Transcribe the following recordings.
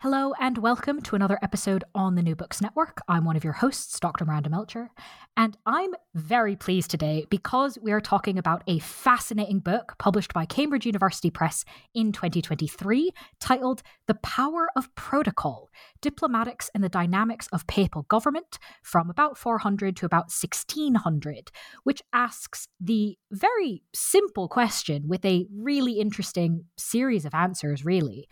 Hello and welcome to another episode on the New Books Network. I'm one of your hosts, Dr. Miranda Melcher, and I'm very pleased today because we are talking about a fascinating book published by Cambridge University Press in 2023 titled The Power of Protocol Diplomatics and the Dynamics of Papal Government from about 400 to about 1600, which asks the very simple question with a really interesting series of answers, really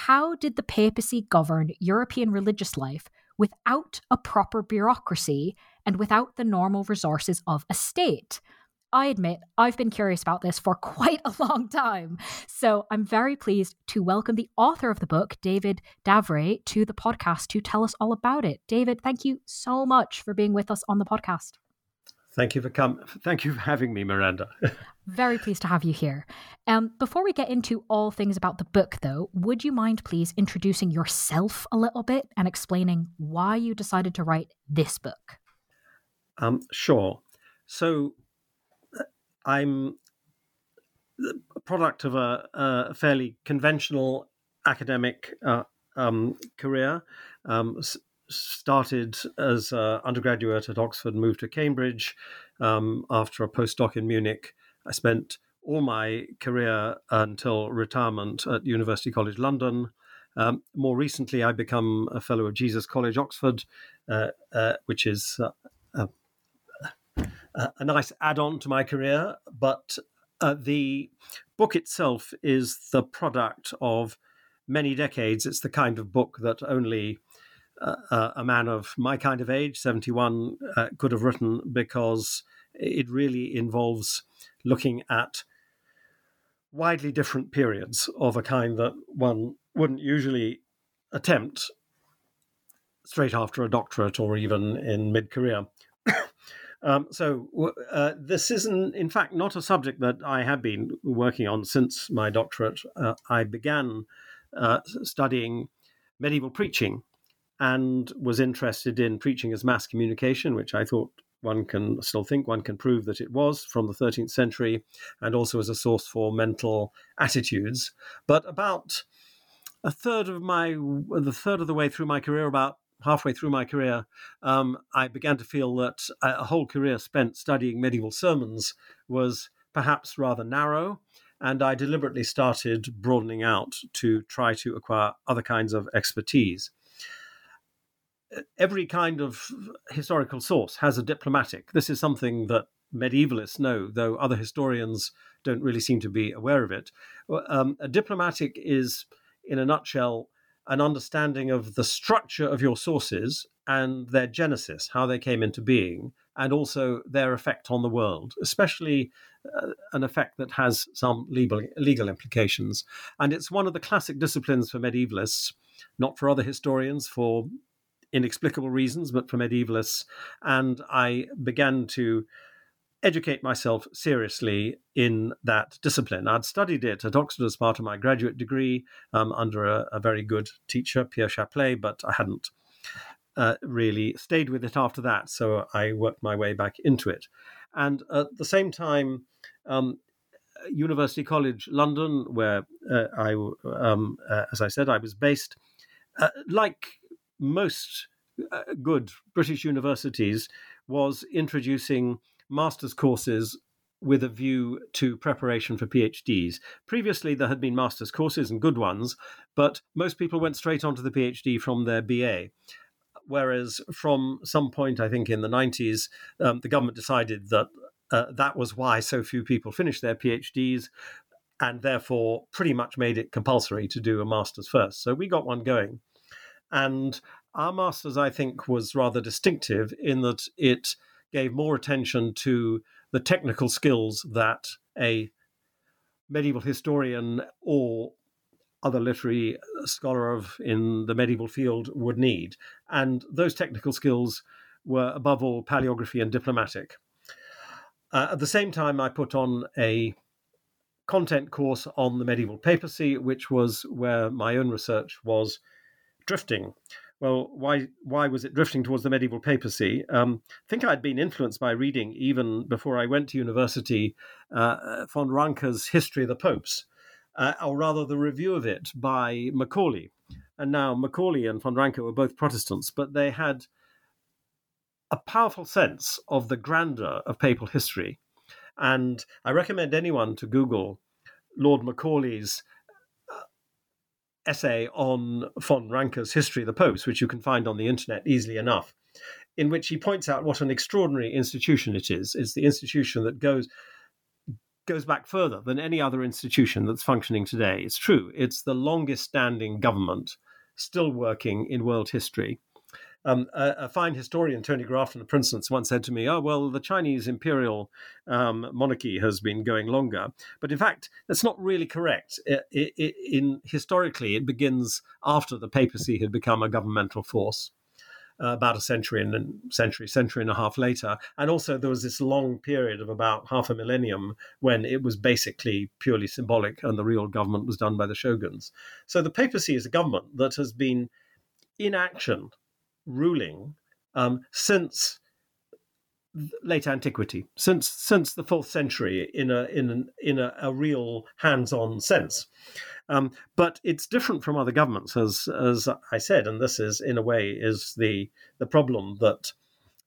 how did the papacy govern European religious life without a proper bureaucracy and without the normal resources of a state? I admit I've been curious about this for quite a long time. So I'm very pleased to welcome the author of the book, David d'Avray, to the podcast to tell us all about it. David, thank you so much for being with us on the podcast. Thank you for come. Thank you for having me, Miranda. Very pleased to have you here. Um, before we get into all things about the book, though, would you mind please introducing yourself a little bit and explaining why you decided to write this book? Um, sure. So, uh, I'm a product of a, a fairly conventional academic uh, um, career. Um, started as an undergraduate at Oxford, moved to Cambridge um, after a postdoc in Munich. I spent all my career until retirement at University College London. Um, more recently, I become a fellow of Jesus College, Oxford, uh, uh, which is uh, a nice add-on to my career. But uh, the book itself is the product of many decades. It's the kind of book that only uh, a man of my kind of age, 71, uh, could have written because it really involves looking at widely different periods of a kind that one wouldn't usually attempt straight after a doctorate or even in mid career. um, so, uh, this isn't, in fact, not a subject that I have been working on since my doctorate. Uh, I began uh, studying medieval preaching and was interested in preaching as mass communication, which I thought one can still think one can prove that it was from the 13th century, and also as a source for mental attitudes. But about a third of my, the third of the way through my career, about halfway through my career, um, I began to feel that a whole career spent studying medieval sermons was perhaps rather narrow. And I deliberately started broadening out to try to acquire other kinds of expertise every kind of historical source has a diplomatic. This is something that medievalists know, though other historians don't really seem to be aware of it. Um, a diplomatic is, in a nutshell, an understanding of the structure of your sources and their genesis, how they came into being, and also their effect on the world, especially uh, an effect that has some legal, legal implications. And it's one of the classic disciplines for medievalists, not for other historians, for inexplicable reasons, but for medievalists. And I began to educate myself seriously in that discipline. I'd studied it at Oxford as part of my graduate degree um, under a, a, very good teacher, Pierre Chaplais, but I hadn't uh, really stayed with it after that. So I worked my way back into it. And at the same time, um, University College London, where uh, I, um, uh, as I said, I was based, uh, like most uh, good British universities was introducing master's courses with a view to preparation for PhDs. Previously, there had been master's courses and good ones, but most people went straight onto the PhD from their BA. Whereas from some point, I think in the 90s, um, the government decided that uh, that was why so few people finished their PhDs and therefore pretty much made it compulsory to do a master's first. So we got one going. And our master's, I think, was rather distinctive in that it gave more attention to the technical skills that a medieval historian or other literary scholar of in the medieval field would need. And those technical skills were above all paleography and diplomatic. Uh, at the same time, I put on a content course on the medieval papacy, which was where my own research was drifting. Well, why why was it drifting towards the medieval papacy? Um, I think I'd been influenced by reading even before I went to university uh, von Ranke's History of the Popes, uh, or rather the review of it by Macaulay. And now Macaulay and von Ranke were both Protestants, but they had a powerful sense of the grandeur of papal history. And I recommend anyone to Google Lord Macaulay's uh, essay on von Ranke's History of the Popes, which you can find on the internet easily enough, in which he points out what an extraordinary institution it is. It's the institution that goes goes back further than any other institution that's functioning today. It's true. It's the longest standing government still working in world history. Um, a, a, fine historian, Tony Grafton of Princeton, once said to me, "Oh well, the Chinese imperial um, monarchy has been going longer, but in fact, that's not really correct. It, it, in historically, it begins after the papacy had become a governmental force." Uh, about a century and a century, century and a half later. And also, there was this long period of about half a millennium when it was basically purely symbolic and the real government was done by the shoguns. So, the papacy is a government that has been in action ruling um, since late antiquity, since since the fourth century, in a in an, in a, a real hands-on sense. Um, but it's different from other governments, as as I said, and this is in a way is the the problem that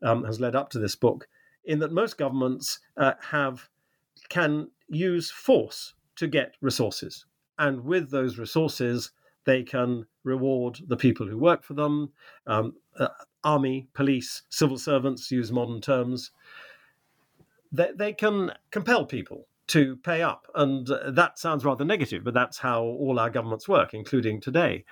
um, has led up to this book, in that most governments uh, have can use force to get resources, and with those resources, they can reward the people who work for them. Um, uh, army, police, civil servants use modern terms. They, they can compel people to pay up. And uh, that sounds rather negative, but that's how all our governments work, including today.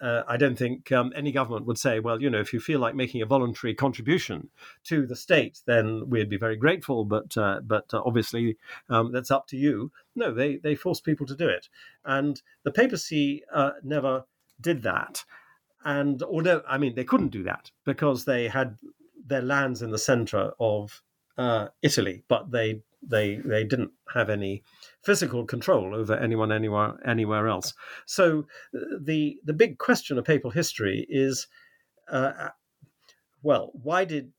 Uh, I don't think um, any government would say, well, you know, if you feel like making a voluntary contribution to the state, then we'd be very grateful. But uh, but uh, obviously, um, that's up to you. No, they they force people to do it, and the papacy uh, never did that. And although, I mean, they couldn't do that because they had their lands in the center of uh, Italy, but they they they didn't have any physical control over anyone anywhere anywhere else. So the the big question of papal history is, uh, well, why did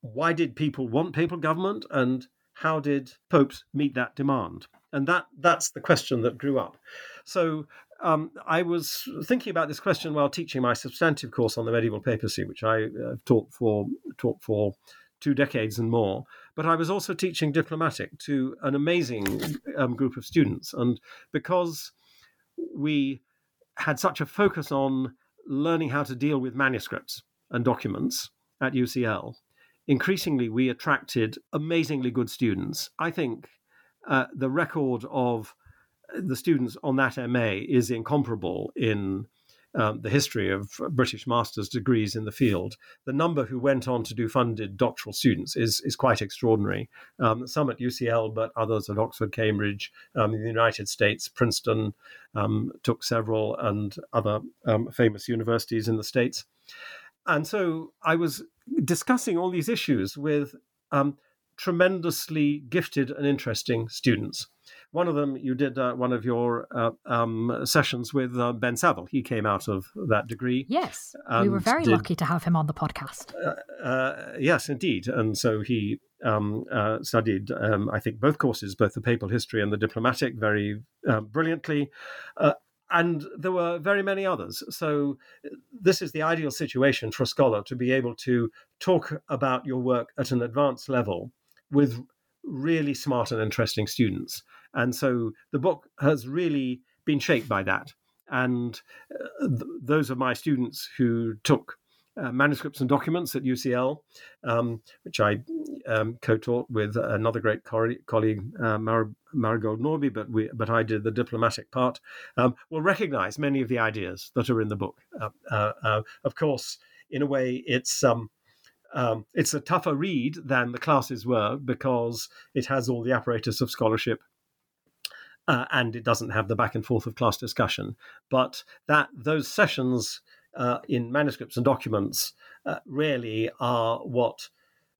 why did people want papal government, and how did popes meet that demand? And that that's the question that grew up. So um, I was thinking about this question while teaching my substantive course on the medieval papacy, which I uh, taught for taught for two decades and more. But I was also teaching diplomatic to an amazing um, group of students, and because we had such a focus on learning how to deal with manuscripts and documents at UCL, increasingly we attracted amazingly good students. I think uh, the record of the students on that MA is incomparable in um, the history of British master's degrees in the field. The number who went on to do funded doctoral students is is quite extraordinary. Um, some at UCL, but others at Oxford, Cambridge, um, in the United States, Princeton um, took several, and other um, famous universities in the states. And so I was discussing all these issues with um, tremendously gifted and interesting students. One of them, you did uh, one of your uh, um, sessions with uh, Ben Savill. He came out of that degree. Yes, we were very did, lucky to have him on the podcast. Uh, uh, yes, indeed. And so he um, uh, studied, um, I think, both courses, both the papal history and the diplomatic, very brilliantly and there were very many others. So, this is the ideal situation for a scholar to be able to talk about your work at an advanced level with really smart and interesting students. And so the book has really been shaped by that. And uh, th- those of my students who took uh, manuscripts and documents at UCL, um, which I um, co-taught with another great co- colleague, uh, Mar- Marigold Norbye, but we, but I did the diplomatic part. Um, will recognise many of the ideas that are in the book. Uh, uh, uh of course, in a way, it's um, um, it's a tougher read than the classes were because it has all the apparatus of scholarship uh, and it doesn't have the back and forth of class discussion. But that those sessions uh, in manuscripts and documents uh, really are what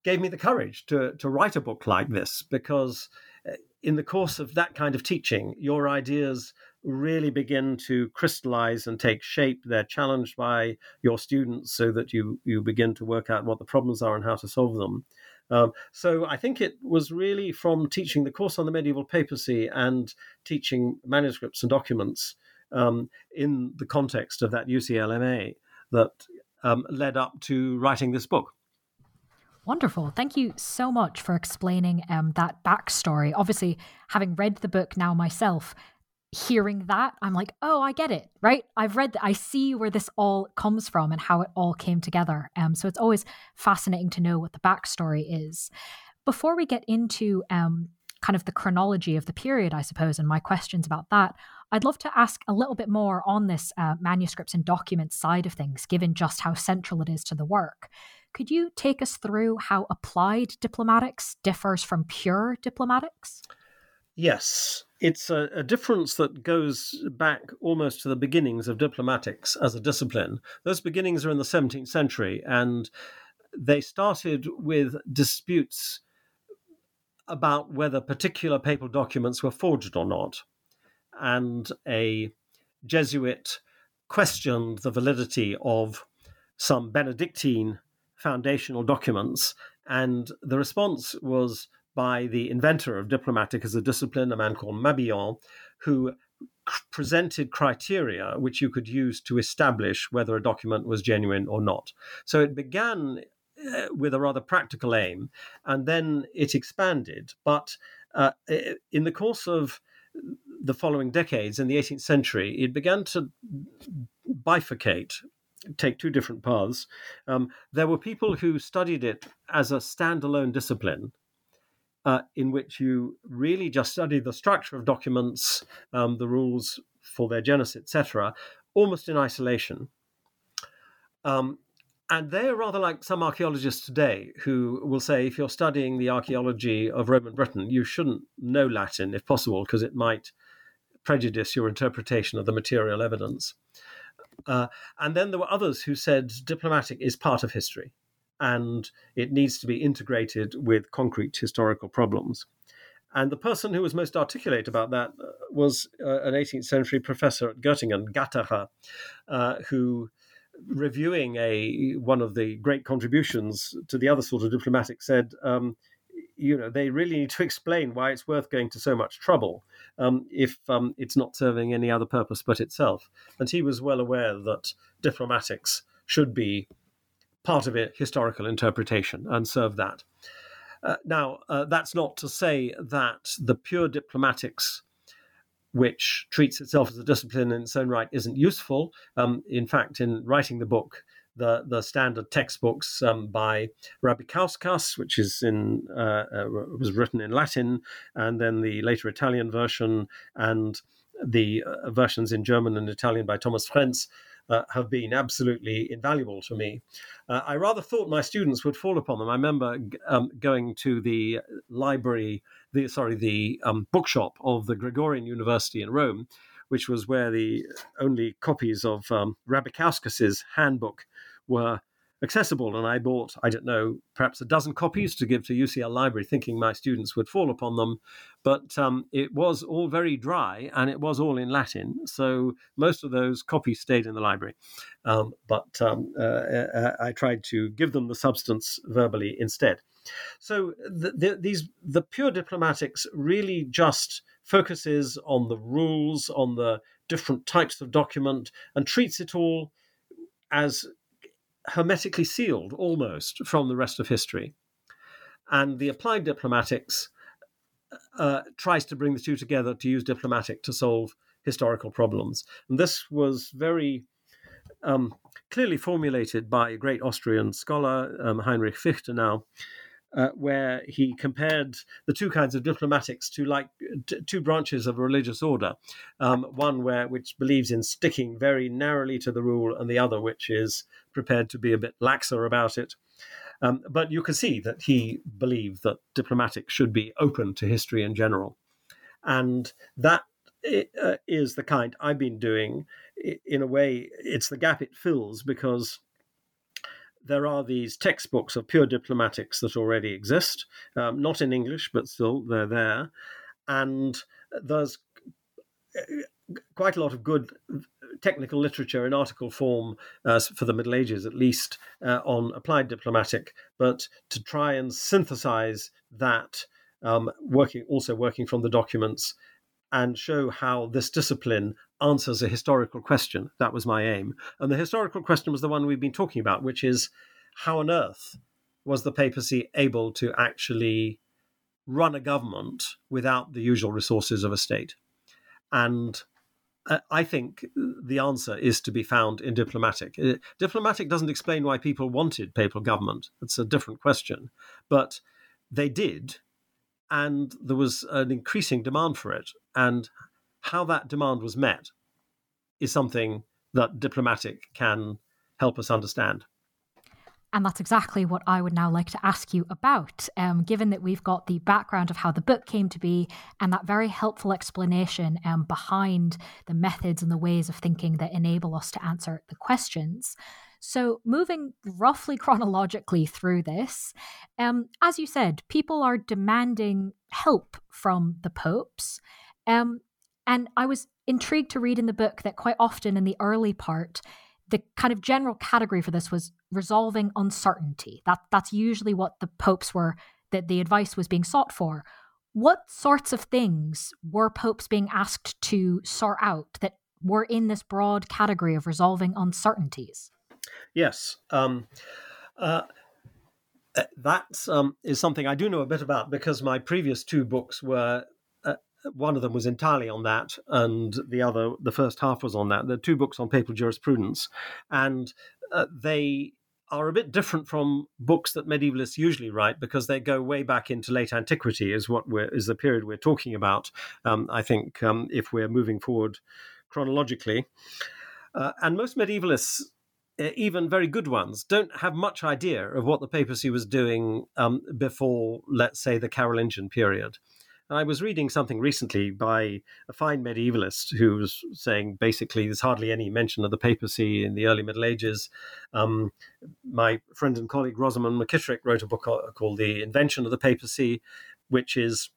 gave me the courage to, to write a book like this because uh, in the course of that kind of teaching, your ideas really begin to crystallize and take shape. They're challenged by your students so that you, you begin to work out what the problems are and how to solve them. Um, so I think it was really from teaching the course on the medieval papacy and teaching manuscripts and documents um, in the context of that UCLMA that um, led up to writing this book. Wonderful. Thank you so much for explaining um, that backstory. Obviously, having read the book now myself, hearing that, I'm like, oh, I get it, right? I've read that. I see where this all comes from and how it all came together. Um, so it's always fascinating to know what the backstory is. Before we get into um, kind of the chronology of the period, I suppose, and my questions about that, I'd love to ask a little bit more on this uh, manuscripts and documents side of things, given just how central it is to the work. Could you take us through how applied diplomatics differs from pure diplomatics? Yes, it's a, a, difference that goes back almost to the beginnings of diplomatics as a discipline. Those beginnings are in the 17th century, and they started with disputes about whether particular papal documents were forged or not and a Jesuit questioned the validity of some Benedictine foundational documents. And the response was by the inventor of diplomatic as a discipline, a man called Mabillon, who presented criteria which you could use to establish whether a document was genuine or not. So it began uh, with a rather practical aim, and then it expanded. But uh, in the course of the following decades in the 18th century, it began to bifurcate, take two different paths. Um, there were people who studied it as a standalone discipline. Uh, in which you really just study the structure of documents, um, the rules for their genesis, etc., almost in isolation. Um, and they're rather like some archaeologists today who will say if you're studying the archaeology of Roman Britain, you shouldn't know Latin if possible, because it might prejudice your interpretation of the material evidence. Uh, and then there were others who said diplomatic is part of history and it needs to be integrated with concrete historical problems. And the person who was most articulate about that uh, was uh, an 18th century professor at Göttingen, Gatterer, uh, who, reviewing a one of the great contributions to the other sort of diplomatic, said, um, you know they really need to explain why it's worth going to so much trouble um, if um, it's not serving any other purpose but itself. And he was well aware that diplomatics should be part of a historical interpretation and serve that. Uh, now, uh, that's not to say that the pure diplomatics, which treats itself as a discipline in its own right, isn't useful. Um, in fact, in writing the book, the the standard textbooks um, by Rabikauskas, which is in uh, uh, was written in Latin, and then the later Italian version and the uh, versions in German and Italian by Thomas Frenz. Uh, have been absolutely invaluable to me. Uh, I rather thought my students would fall upon them. I remember um, going to the library, the sorry, the um, bookshop of the Gregorian University in Rome, which was where the only copies of um, handbook were accessible. And I bought, I don't know, perhaps a dozen copies to give to UCL Library, thinking my students would fall upon them. But um, it was all very dry and it was all in Latin. So most of those copies stayed in the library. Um, but um, uh, uh, I tried to give them the substance verbally instead. So the, the, these the pure diplomatics really just focuses on the rules, on the different types of document, and treats it all as hermetically sealed almost from the rest of history. And the applied diplomatics uh, tries to bring the two together to use diplomatic to solve historical problems. And this was very um, clearly formulated by a great Austrian scholar, um, Heinrich Fichtenau, uh, where he compared the two kinds of diplomatics to like t- two branches of a religious order, um, one where which believes in sticking very narrowly to the rule, and the other which is prepared to be a bit laxer about it. Um, but you can see that he believed that diplomatics should be open to history in general, and that uh, the kind I've been doing. In a way, it's the gap it fills because there are these textbooks of pure diplomatics that already exist, um, not in English, but still they're there. And there's uh, quite a lot of good technical literature in article form uh, for the Middle Ages, at least, uh, on applied diplomatic. But to try and synthesize that, um, working also working from the documents, and show how this discipline answers a historical question. That was my aim. And the historical question was the one we've been talking about, which is how on earth was the papacy able to actually run a government without the usual resources of a state? And uh, I think the answer is to be found in diplomatic. Uh, diplomatic doesn't explain why people wanted papal government. It's a different question. But they did, and there was an increasing demand for it. And how that demand was met is something that diplomatic can help us understand. And that's exactly what I would now like to ask you about, um, given that we've got the background of how the book came to be and that very helpful explanation um, behind the methods and the ways of thinking that enable us to answer the questions. So, moving roughly chronologically through this, um, as you said, people are demanding help from the popes. Um, and I was intrigued to read in the book that quite often in the early part, the kind of general category for this was resolving uncertainty. That that's usually what the popes were that the advice was being sought for. What sorts of things were popes being asked to sort out that were in this broad category of resolving uncertainties? Yes. Um, uh, uh that um, is something I do know a bit about because my previous two books were one of them was entirely on that, and the other, the first half was on that. There are two books on papal jurisprudence, and uh, they are a bit different from books that medievalists usually write because they go way back into late antiquity, is what we're, is the period we're talking about. Um, I think um, if we're moving forward chronologically, uh, and most medievalists even very good ones, don't have much idea of what the papacy was doing um, before, let's say, the Carolingian period. I was reading something recently by a fine medievalist who was saying basically there's hardly any mention of the papacy in the early Middle Ages. Um, my friend and colleague Rosamond McKitterick wrote a book called The Invention of the Papacy, which is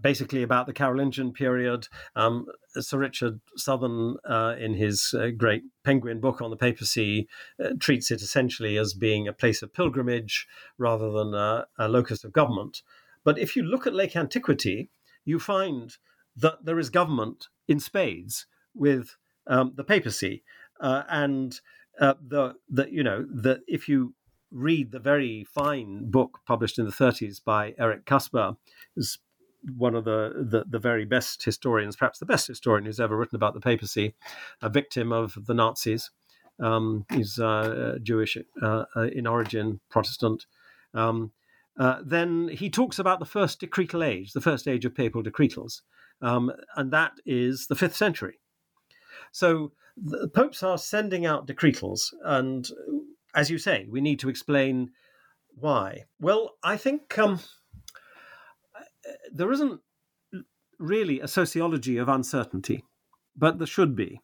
basically about the Carolingian period. Um, Sir Richard Southern, uh, in his uh, great Penguin book on the papacy, uh, treats it essentially as being a place of pilgrimage rather than a, a locus of government. But if you look at Late antiquity, you find that there is government in spades with um, the papacy, uh, and uh, the the you know that if you read the very fine book published in the 30s by Erich Caspar, is one of the, the, the very best historians, perhaps the best historian who's ever written about the papacy, a victim of the Nazis. Um, he's uh, Jewish uh, uh, in origin, Protestant. Um, uh, then he talks about the first decretal age, the first age of papal decretals, um, and that is the fifth century. So the popes are sending out decretals, and as you say, we need to explain why. Well, I think um, there isn't really a sociology of uncertainty, but there should be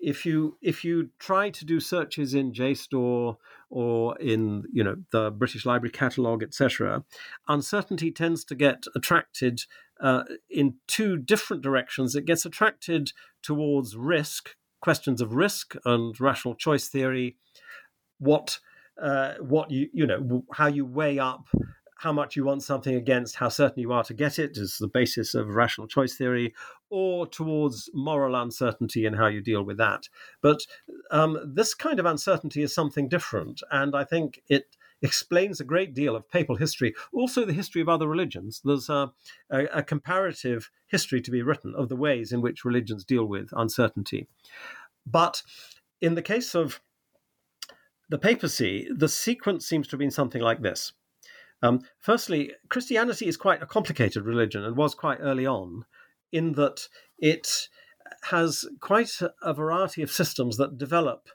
if you if you try to do searches in JSTOR or in you know the British Library catalogue, etc., uncertainty tends to get attracted uh, in two different directions. It gets attracted towards risk, questions of risk and rational choice theory, what uh, what you you know how you weigh up how much you want something against how certain you are to get it is the basis of rational choice theory, or towards moral uncertainty and how you deal with that. But um, this kind of uncertainty is something different, and I think it explains a great deal of papal history, also the history of other religions. There's a, a, a comparative history to be written of the ways in which religions deal with uncertainty. But in the case of the papacy, the sequence seems to have been something like this. Um, firstly, Christianity is quite a complicated religion and was quite early on, in that it has quite a variety of systems that develop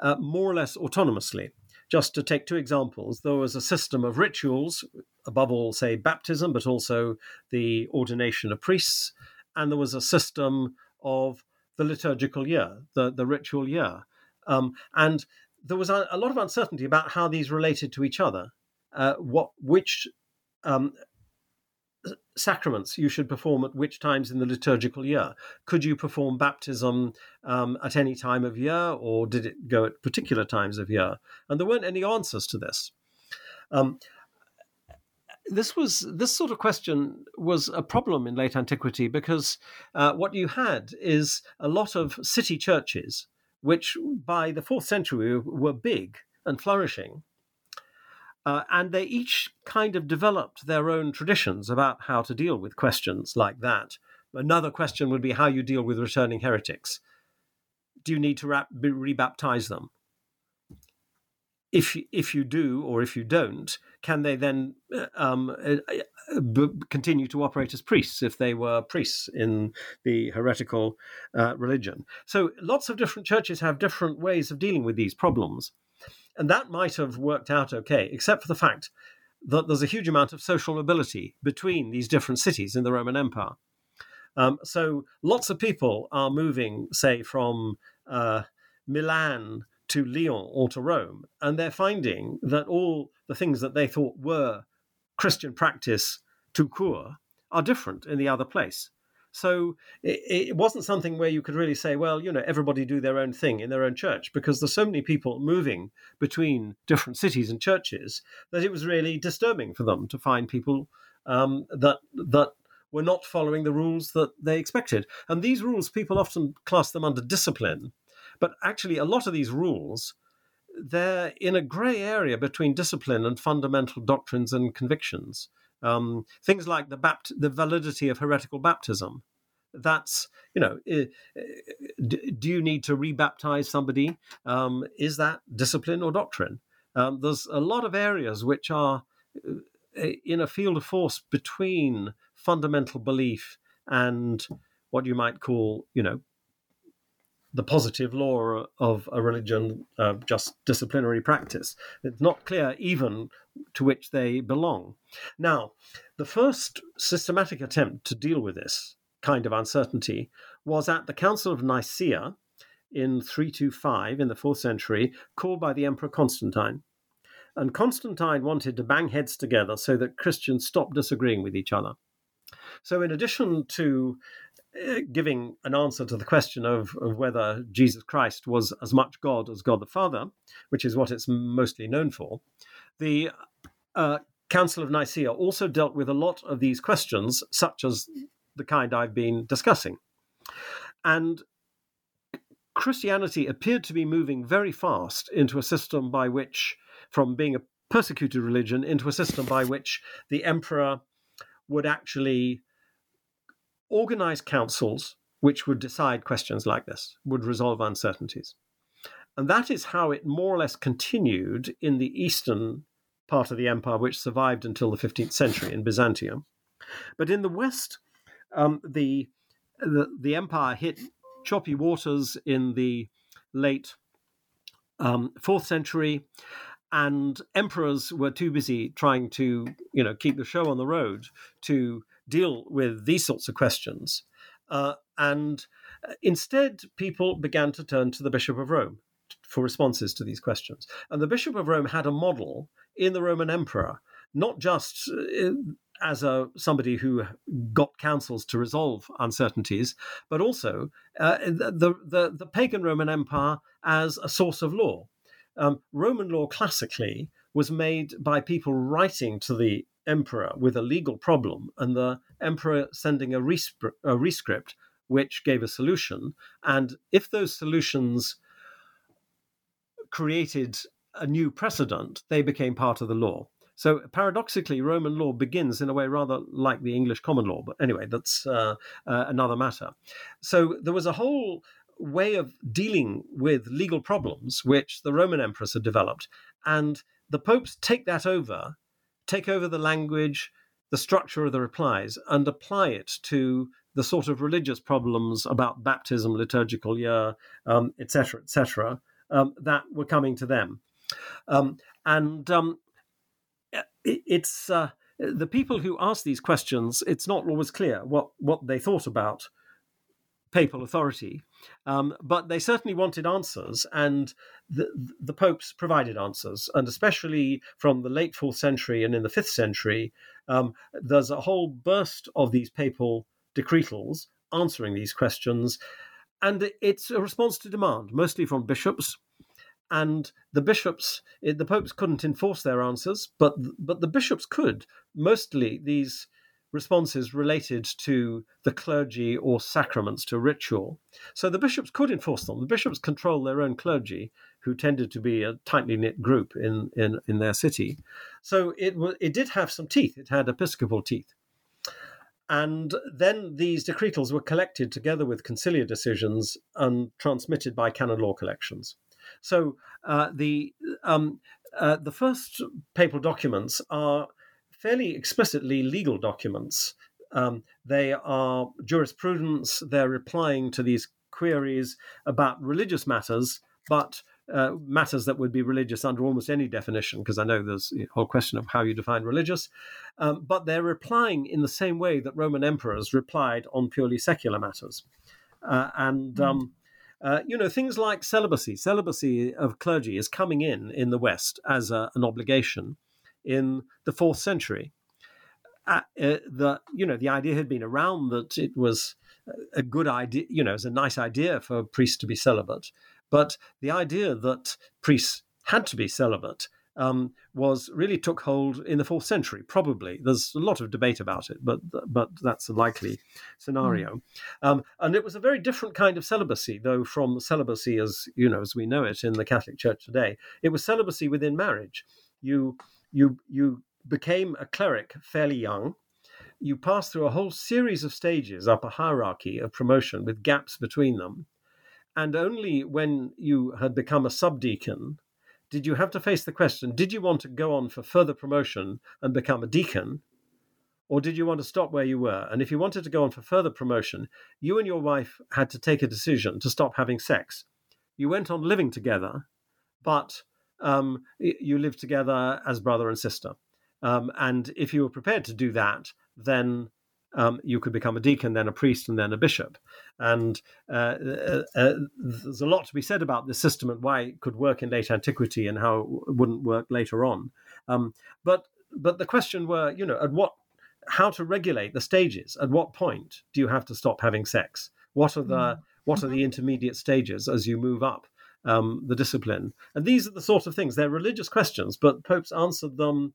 uh, more or less autonomously. Just to take two examples, there was a system of rituals, above all, say, baptism, but also the ordination of priests, and there was a system of the liturgical year, the, the ritual year. Um, and there was a, a, lot of uncertainty about how these related to each other, uh, what which um, sacraments you should perform at which times in the liturgical year. Could you perform baptism um, at any time of year, or did it go at particular times of year? And there weren't any answers to this. Um, this was this sort of question was a problem in late antiquity because uh, what you had is a lot of city churches, which by the fourth century were big and flourishing, uh, and they each kind of developed their own traditions about how to deal with questions like that. Another question would be how you deal with returning heretics. Do you need to rap- rebaptize them? If if you do or if you don't, can they then uh, um, uh, uh, continue to operate as priests if they were priests in the heretical uh, religion? So lots of different churches have different ways of dealing with these problems. And that might have worked out okay, except for the fact that there's a huge amount of social mobility between these different cities in the Roman Empire. Um, so lots of people are moving, say, from uh, Milan to Lyon or to Rome, and they're finding that all the things that they thought were Christian practice tout court are different in the other place. So it, it, wasn't something where you could really say, well, you know, everybody do their own thing in their own church, because there's so many people moving between different cities and churches that it was really disturbing for them to find people um, that that were not following the rules that they expected. And these rules, people often class them under discipline, but actually, a lot of these rules they're in a grey area between discipline and fundamental doctrines and convictions. Um, things like the, bapt- the validity of heretical baptism. That's, you know, do you need to rebaptize somebody? Um, is that discipline or doctrine? Um, there's a lot of areas which are uh, in a field of force between fundamental belief and what you might call, you know, the positive law of a religion, uh, just disciplinary practice. It's not clear even to which they belong. Now, the first systematic attempt to deal with this kind of uncertainty was at the Council of Nicaea in 325 in the fourth century, called by the Emperor Constantine. And Constantine wanted to bang heads together so that Christians stopped disagreeing with each other. So, in addition to giving an answer to the question of, of, whether Jesus Christ was as much God as God the Father, which is what it's mostly known for, the uh, Council of Nicaea also dealt with a lot of these questions, such as the kind I've been discussing. And Christianity appeared to be moving very fast into a system by which, from being a persecuted religion, into a system by which the emperor would actually organize councils which would decide questions like this, would resolve uncertainties. And that is how it more or less continued in the eastern part of the empire, which survived until the 15th century in Byzantium. But in the west, um, the, the, the empire hit choppy waters in the late um, fourth century, and emperors were too busy trying to, you know, keep the show on the road to deal with these sorts of questions. Uh, and uh, instead, people began to turn to the Bishop of Rome for responses to these questions. And the Bishop of Rome had a model in the Roman Emperor, not just uh, as a somebody who got councils to resolve uncertainties, but also uh, the, the, the pagan Roman Empire as a source of law. Um, Roman law classically was made by people writing to the emperor with a legal problem and the emperor sending a, a rescript which gave a solution. And if those solutions created a new precedent, they became part of the law. So paradoxically, Roman law begins in a way rather like the English common law. But anyway, that's uh, uh, another matter. So there was a whole way of dealing with legal problems which the Roman emperors had developed. And the popes take that over, take over the language, the structure of the replies, and apply it to the sort of religious problems about baptism, liturgical year, etc., um, etc., et um, that were coming to them. Um, and um, it, it's uh, the people who ask these questions, it's not always clear what, what they thought about papal authority, um, but they certainly wanted answers, and the, the popes provided answers. And especially from the late fourth century and in the fifth century, um, there's a whole burst of these papal decretals answering these questions, and it's a response to demand, mostly from bishops. And the bishops, eh, the popes couldn't enforce their answers, but but the bishops could. Mostly these responses related to the clergy or sacraments, to ritual. So the bishops could enforce them. The bishops control their own clergy, who tended to be a tightly knit group in, in, in their city. So it, it did have some teeth, it had episcopal teeth. And then these decretals were collected together with conciliar decisions and transmitted by canon law collections. So uh, the um, uh, the first papal documents are fairly explicitly legal documents. Um, they are jurisprudence. They're replying to these queries about religious matters, but uh, matters that would be religious under almost any definition, because I know there's a whole question of how you define religious. Um, but they're replying in the same way that Roman emperors replied on purely secular matters. Uh, and hmm. um, uh, you know, things like celibacy. Celibacy of clergy is coming in in the West as a, an obligation in the fourth century. Uh, uh, the you know the idea had been around that it was a good idea, you know, it's a nice idea for priests to be celibate, but the idea that priests had to be celibate um, was really took hold in the fourth century. Probably there's a lot of debate about it, but but that's a likely scenario. Mm. Um, and it was a very different kind of celibacy, though, from celibacy as you know as we know it in the Catholic Church today. It was celibacy within marriage. You you you became a cleric fairly young. You passed through a whole series of stages up a hierarchy of promotion with gaps between them. And only when you had become a subdeacon did you have to face the question did you want to go on for further promotion and become a deacon? Or did you want to stop where you were? And if you wanted to go on for further promotion, you and your wife had to take a decision to stop having sex. You went on living together, but um, you live together as brother and sister. Um, and if you were prepared to do that, then um, you could become a deacon, then a priest, and then a bishop. And uh, uh, uh, there's a lot to be said about this system and why it could work in late antiquity and how it wouldn't work later on. Um, but but the question were, you know, at what, how to regulate the stages? At what point do you have to stop having sex? What are the mm. what are the intermediate stages as you move up? Um, the discipline. And these are the sort of things, they're religious questions, but popes answered them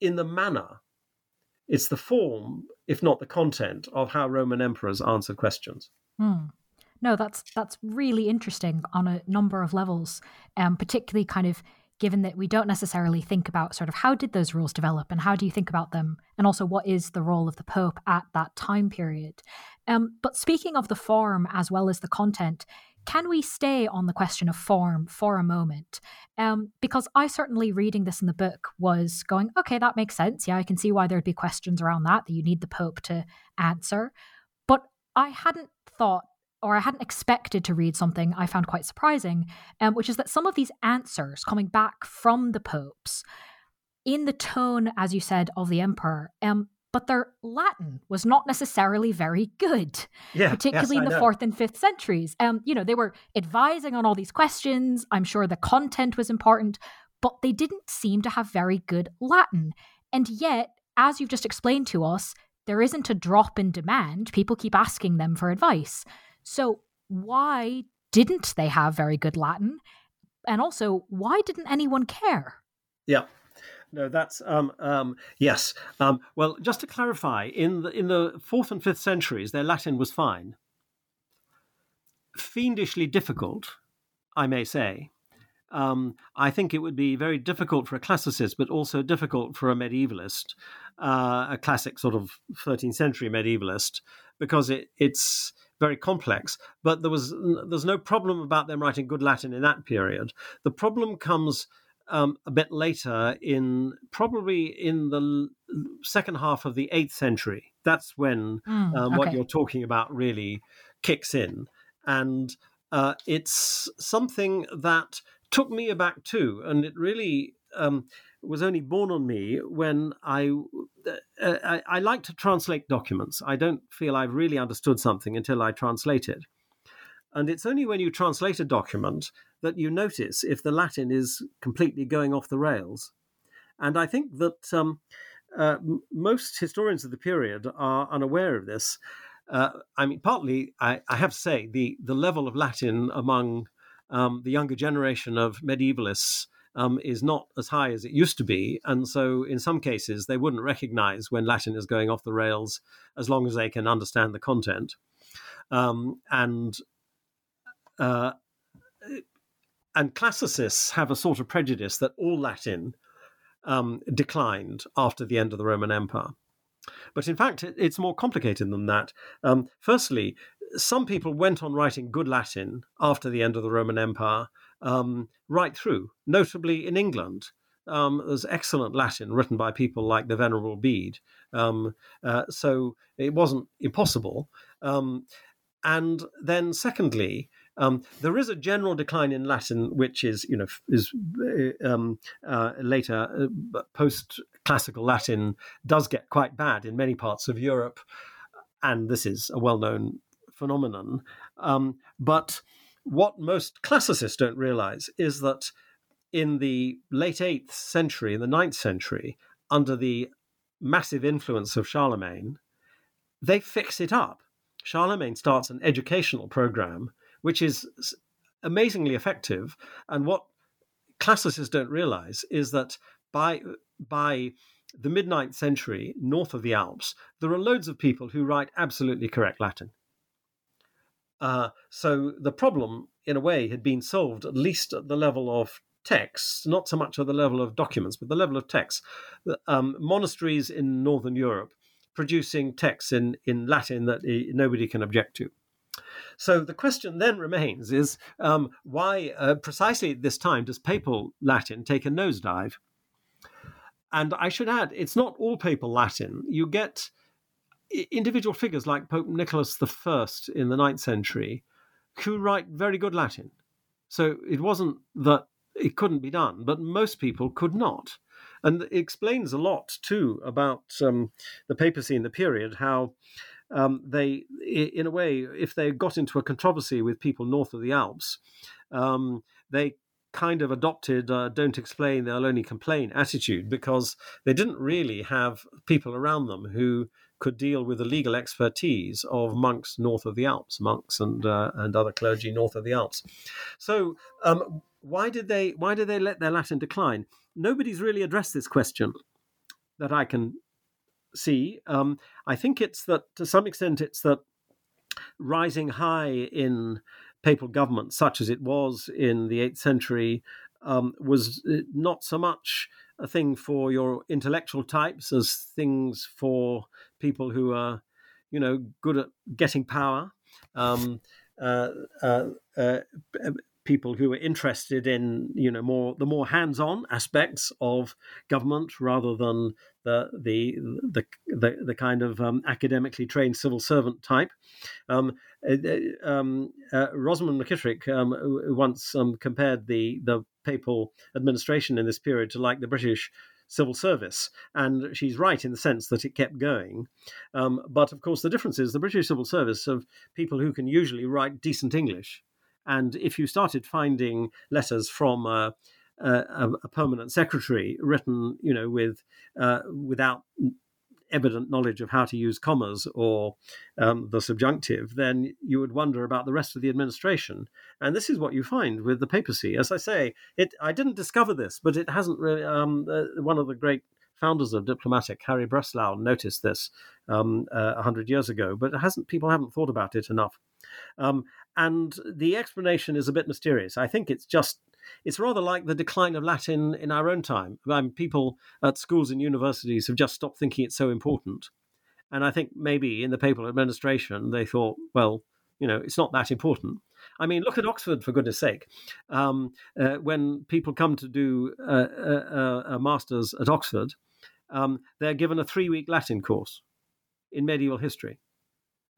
in the manner. It's the form, if not the content, of how Roman emperors answered questions. Hmm. No, that's that's really interesting on a number of levels, um, particularly kind of given that we don't necessarily think about sort of how did those rules develop and how do you think about them and also what is the role of the pope at that time period um, but speaking of the form as well as the content can we stay on the question of form for a moment? Um, because I certainly reading this in the book was going, okay, that makes sense. Yeah, I can see why there'd be questions around that that you need the Pope to answer. But I hadn't thought or I hadn't expected to read something I found quite surprising, um, which is that some of these answers coming back from the popes, in the tone, as you said, of the emperor, um, but their Latin was not necessarily very good, yeah, particularly yes, in the fourth and fifth centuries. Um, you know, they were advising on all these questions. I'm sure the content was important, but they didn't seem to have very good Latin. And yet, as you've just explained to us, there isn't a drop in demand. People keep asking them for advice. So, why didn't they have very good Latin? And also, why didn't anyone care? Yeah. No, that's um, um, yes. Um, well, just to clarify, in the in the fourth and fifth centuries, their Latin was fine. Fiendishly difficult, I may say, um, I think it would be very difficult for a classicist, but also difficult for a medievalist, uh, a classic sort of 13th century medievalist, because it, it's very complex. But there was there's no problem about them writing good Latin in that period. The problem comes um, a bit later, in probably in the second half of the eighth century. That's when mm, um, okay. what you're talking about really kicks in, and uh, it's something that took me aback too, and it really um, was only born on me when I, uh, I, I like to translate documents. I don't feel I've really understood something until I translate it. And it's only when you translate a document that you notice if the Latin is completely going off the rails. And I think that um, uh, most historians of the period are unaware of this. Uh, I mean, partly, I, I, have to say, the, the level of Latin among um, the younger generation of medievalists um, is not as high as it used to be. And so, in some cases, they wouldn't recognize when Latin is going off the rails as long as they can understand the content. Um, and uh, and classicists have a sort of prejudice that all Latin um, declined after the end of the Roman Empire. But in fact, it's more complicated than that. Um, firstly, some people went on writing good Latin after the end of the Roman Empire, um, right through, notably in England. Um, there's excellent Latin written by people like the Venerable Bede. Um, uh, so it wasn't impossible. Um, and then, secondly, um, there is a general decline in Latin, which is, you know, is uh, um, uh, later uh, post classical Latin does get quite bad in many parts of Europe, and this is a well-known phenomenon. Um, but what most classicists don't realize is that in the late eighth century, in the ninth century, under the massive influence of Charlemagne, they fix it up. Charlemagne starts an educational program which is amazingly effective. And what classicists don't realize is that by by the mid 9th century, north of the Alps, there are loads of people who write absolutely correct Latin. Uh, so the problem, in a way, had been solved at least at the level of texts, not so much at the level of documents, but the level of texts. Um, monasteries in Northern Europe producing texts in, in Latin that eh, nobody can object to. So the question then remains is um, why uh, precisely at this time does papal Latin take a nosedive? And I should add, it's not all papal Latin. You get individual figures like Pope Nicholas I in the ninth century who write very good Latin. So it wasn't that it couldn't be done, but most people could not. And it explains a lot, too, about um, the papacy in the period, how um, they, in a way, if they got into a controversy with people north of the Alps, um, they kind of adopted uh, don't explain, they'll only complain attitude because they didn't really have people around them who could deal with the legal expertise of monks north of the Alps, monks and uh, and other clergy north of the Alps. So um, why did they why did they let their Latin decline? Nobody's really addressed this question that I can see. Um, I think it's that to some extent it's that rising high in papal government, such as it was in the eighth century, um, was uh, not so much a thing for your intellectual types as things for people who are, you know, good at getting power. Um, uh, uh, uh, people who are interested in you know more the more hands-on aspects of government rather than the the the the, the kind of um, academically trained civil servant type. Um, uh, uh um, uh, Rosamond McKitterick um, once um, compared the the papal administration in this period to like the British civil service. And she's right in the sense that it kept going. Um, but of course, the difference is the British civil service of people who can usually write decent English. And if you started finding letters from uh, a, a, permanent secretary written, you know, with uh, without evident knowledge of how to use commas or um, the subjunctive, then you would wonder about the rest of the administration. And this is what you find with the papacy. As I say, it I didn't discover this, but it hasn't really. Um, uh, one of the great founders of Diplomatic, Harry Bresslau, noticed this um, uh, 100 years ago, but hasn't people haven't thought about it enough. Um, and the explanation is a bit mysterious. I think it's just it's rather like the decline of Latin in our own time. I mean, people at schools and universities have just stopped thinking it's so important. And I think maybe in the papal administration, they thought, well, you know, it's not that important. I mean, look at Oxford, for goodness sake. Um, uh, when people come to do a, a, a master's at Oxford, um, they're given a three week Latin course in medieval history.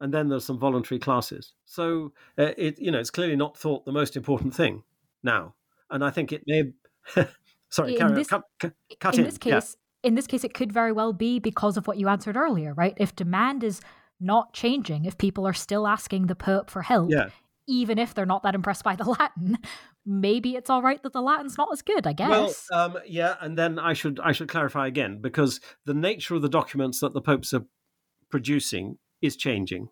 And then there's some voluntary classes. So uh, it, you know, it's clearly not thought the most important thing now. And I think it may. sorry, in this, cut, cut, cut in, in. this case, yeah. in this case, it could very well be because of what you answered earlier, right? If demand is not changing, if people are still asking the Pope for help, yeah. even if they're not that impressed by the Latin, maybe it's all right that the Latin's not as good. I guess. Well, um, yeah, and then I should I should clarify again because the nature of the documents that the popes are producing is changing.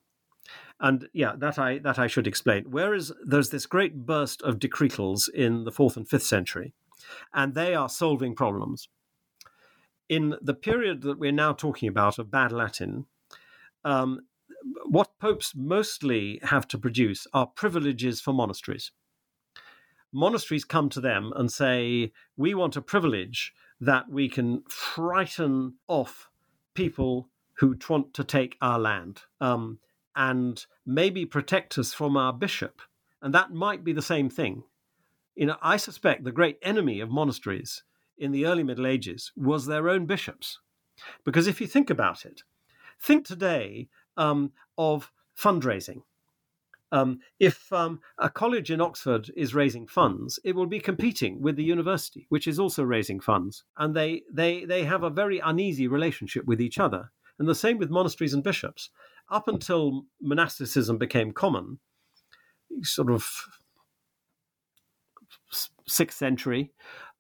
And yeah, that I that I should explain. Whereas there's this great burst of decretals in the fourth and fifth century, and they are solving problems. In the period that we're now talking about of bad Latin, um, what popes mostly have to produce are privileges for monasteries. Monasteries come to them and say, We want a privilege that we can frighten off people who want to take our land um, and maybe protect us from our bishop. And that might be the same thing. You know, I suspect the great enemy of monasteries in the early Middle Ages was their own bishops. Because if you think about it, think today um, of fundraising. Um, if um, a college in Oxford is raising funds, it will be competing with the university, which is also raising funds, and they they they have a very uneasy relationship with each other. And the same with monasteries and bishops. Up until monasticism became common, sort of sixth century,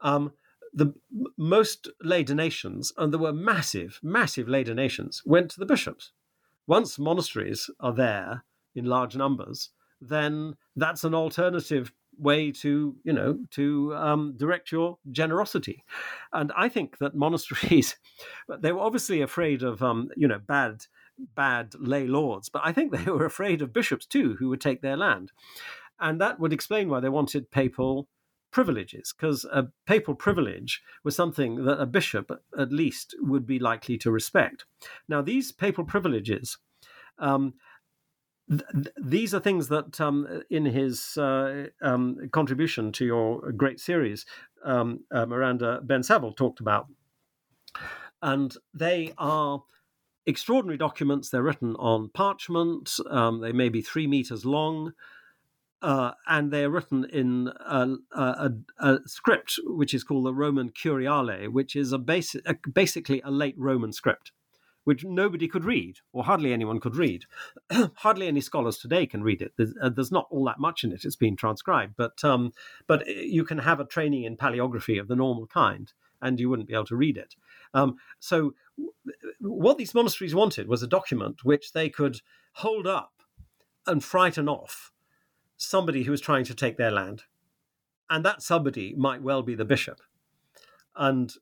um, the most lay donations, and there were massive, massive lay donations, went to the bishops. Once monasteries are there in large numbers, then that's an alternative way to you know to um, direct your generosity and i think that monasteries they were obviously afraid of um, you know bad bad lay lords but i think they were afraid of bishops too who would take their land and that would explain why they wanted papal privileges because a papal privilege was something that a bishop at least would be likely to respect now these papal privileges um, these are things that, um, in his uh, um, contribution to your great series, um, uh, Miranda Ben Savill talked about. And they are extraordinary documents. They're written on parchment, um, they may be three meters long. Uh, and they are written in a, a, a, script which is called the Roman Curiale, which is a basic, basically a late Roman script which nobody could read, or hardly anyone could read. hardly any scholars today can read it. There's, uh, there's, not all that much in it. It's been transcribed, but um, but uh, you can have a training in paleography of the normal kind, and you wouldn't be able to read it. Um, so, what these monasteries wanted was a document which they could hold up and frighten off somebody who was trying to take their land, and that somebody might well be the bishop. And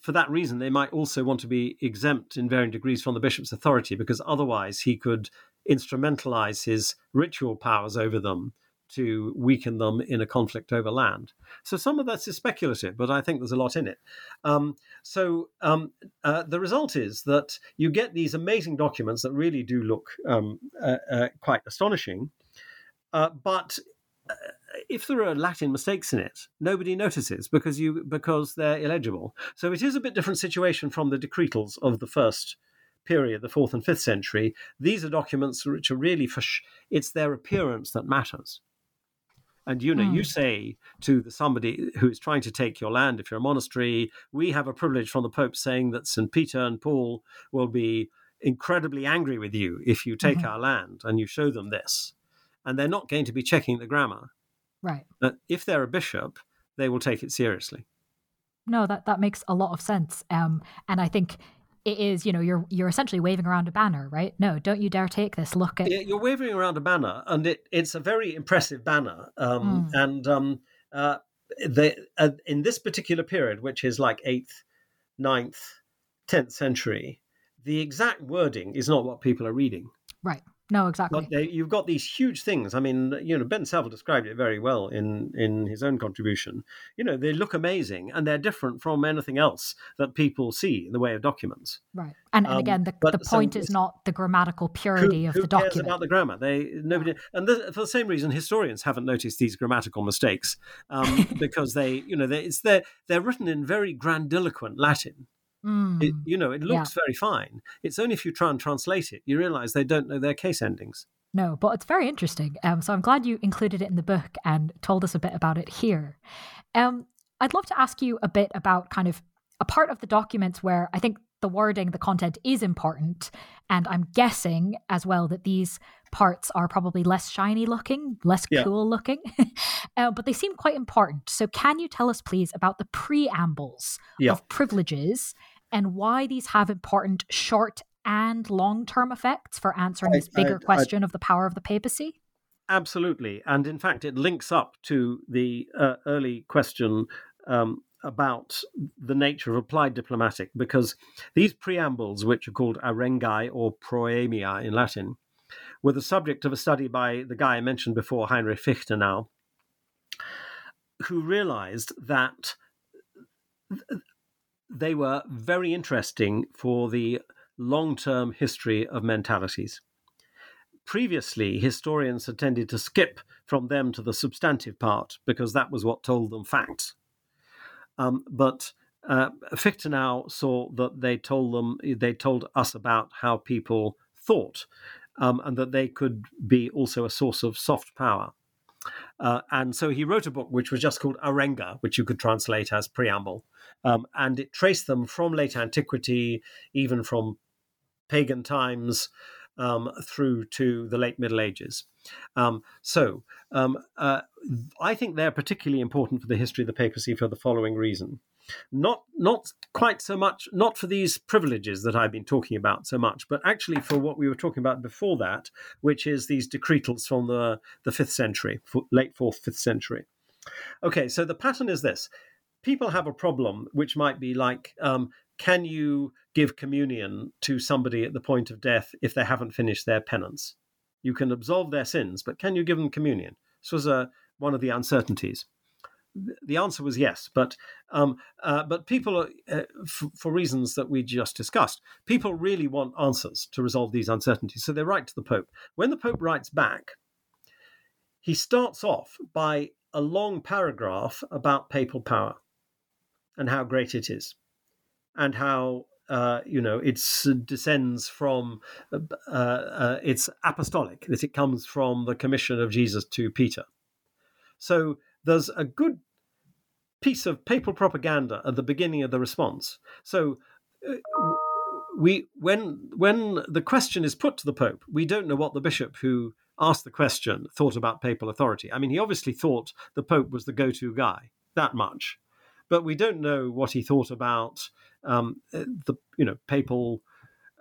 for that reason, they might also want to be exempt in varying degrees from the bishop's authority, because otherwise he could instrumentalize his ritual powers over them to weaken them in a conflict over land. So some of that is speculative, but I think there's a lot in it. Um, so um, uh, the result is that you get these amazing documents that really do look um, uh, uh, quite astonishing, uh, but uh, if there are Latin mistakes in it, nobody notices because you because they're illegible. So it is a bit different situation from the decretals of the first period, the fourth and fifth century. These are documents which are really for sh- it's their appearance that matters. And you know, mm. you say to the, somebody who is trying to take your land, if you're a monastery, we have a privilege from the Pope saying that St. Peter and Paul will be incredibly angry with you if you take mm-hmm. our land, and you show them this. And they're not going to be checking the grammar. Right. But if they're a bishop, they will take it seriously. No, that that makes a lot of sense. Um, and I think it is, you know, you're you're essentially waving around a banner, right? No, don't you dare take this. Look at you're waving around a banner, and it, it's a very impressive banner. Um, mm. And um, uh, they, uh, in this particular period, which is like eighth, 9th, tenth century, the exact wording is not what people are reading. Right. No, exactly. They, you've got these huge things. I mean, you know, Ben Savill described it very well in in his own contribution. You know, they look amazing and they're different from anything else that people see in the way of documents. Right. And, and um, again, the, the point so is not the grammatical purity who, of who the document. Cares about the grammar? They nobody, and the, for the same reason, historians haven't noticed these grammatical mistakes um, because they, you know, they, it's they're they're written in very grandiloquent Latin. Mm. It, you know, it looks yeah. very fine. It's only if you try and translate it, you realize they don't know their case endings. No, but it's very interesting. Um, so I'm glad you included it in the book and told us a bit about it here. Um, I'd love to ask you a bit about kind of a part of the documents where I think the wording, the content is important. And I'm guessing as well that these parts are probably less shiny looking, less yeah. cool looking, uh, but they seem quite important. So, can you tell us, please, about the preambles yeah. of privileges and why these have important short and long term effects for answering I, this bigger I, question I, of the power of the papacy? Absolutely. And in fact, it links up to the uh, early question um, about the nature of applied diplomatic, because these preambles, which are called arengae or proemia in Latin, were the subject of a study by the guy I mentioned before, Heinrich Fichtenau, who realized that they were very interesting for the long term history of mentalities. Previously, historians had tended to skip from them to the substantive part because that was what told them facts. Um, but uh, now saw that they told them they told us about how people thought, um, and that they could be also a source of soft power. Uh, and so he wrote a book which was just called Arenga, which you could translate as preamble. Um, and it traced them from late antiquity, even from pagan times, um, through to the late Middle Ages. Um, so um, uh, I think they're particularly important for the history of the papacy for the following reason. Not not quite so much, not for these privileges that I've been talking about so much, but actually for what we were talking about before that, which is these decretals from the, the fifth century, late fourth, fifth century. Okay, so the pattern is this people have a problem which might be like um, can you give communion to somebody at the point of death if they haven't finished their penance? You can absolve their sins, but can you give them communion? This was a, uh, one of the uncertainties. The answer was yes, but um, uh, but people, uh, f- for reasons that we just discussed, people really want answers to resolve these uncertainties. So they write to the Pope. When the Pope writes back, he starts off by a long paragraph about papal power and how great it is and how uh, you know it descends from uh, uh, it's apostolic that it comes from the commission of Jesus to Peter. So there's a good piece of papal propaganda at the beginning of the response. So uh, we when when the question is put to the pope, we don't know what the bishop who asked the question thought about papal authority. I mean, he obviously thought the pope was the go-to guy. That much but we don't know what he thought about um, the you know papal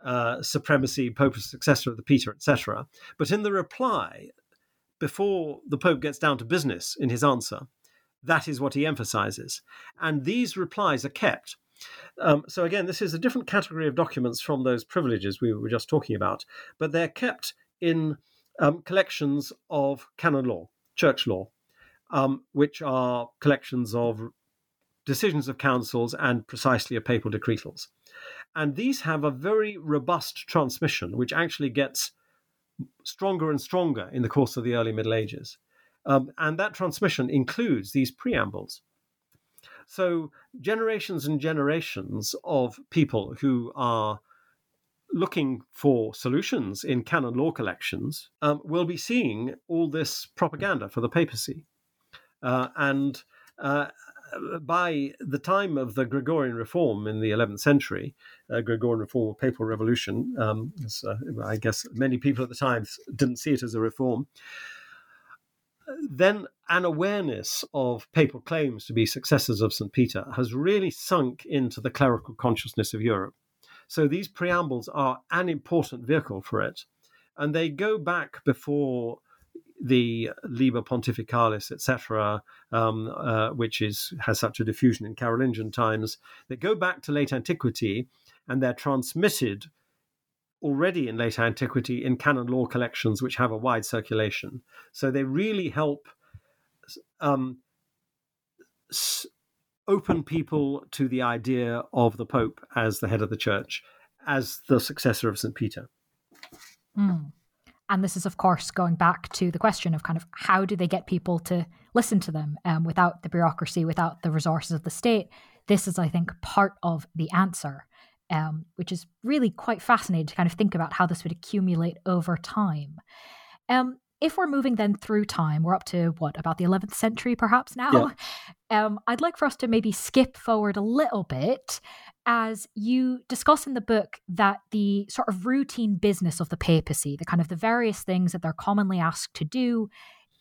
uh, supremacy, pope's successor of the Peter, etc. But in the reply, before the Pope gets down to business in his answer, that is what he emphasizes, and these replies are kept. Um, so again, this is a different category of documents from those privileges we were just talking about, but they're kept in um, collections of canon law, church law, um, which are collections of decisions of councils and precisely of papal decretals. And these have a very robust transmission, which actually gets stronger and stronger in the course of the early Middle Ages. Um, and that transmission includes these preambles. So, generations and generations of people who are looking for solutions in canon law collections um, will be seeing all this propaganda for the papacy. Uh, and uh, by the time of the Gregorian reform in the 11th century, uh, Gregorian reform or papal revolution, um, uh, I guess many people at the time didn't see it as a reform. Then an awareness of papal claims to be successors of St. Peter has really sunk into the clerical consciousness of Europe. So these preambles are an important vehicle for it. And they go back before the Liber Pontificalis, etc., um, uh, which is has such a diffusion in Carolingian times, that go back to late antiquity and they're transmitted already in late antiquity in canon law collections, which have a wide circulation. So they really help um, s- open people to the idea of the Pope as the head of the church, as the successor of St. Peter. Mm. And this is, of course, going back to the question of kind of how do they get people to listen to them um, without the bureaucracy, without the resources of the state? This is, I think, part of the answer, um, which is really quite fascinating to kind of think about how this would accumulate over time. Um, if we're moving then through time, we're up to what, about the 11th century perhaps now? Yeah. Um, I'd like for us to maybe skip forward a little bit as you discuss in the book that the sort of routine business of the papacy, the kind of the various things that they're commonly asked to do,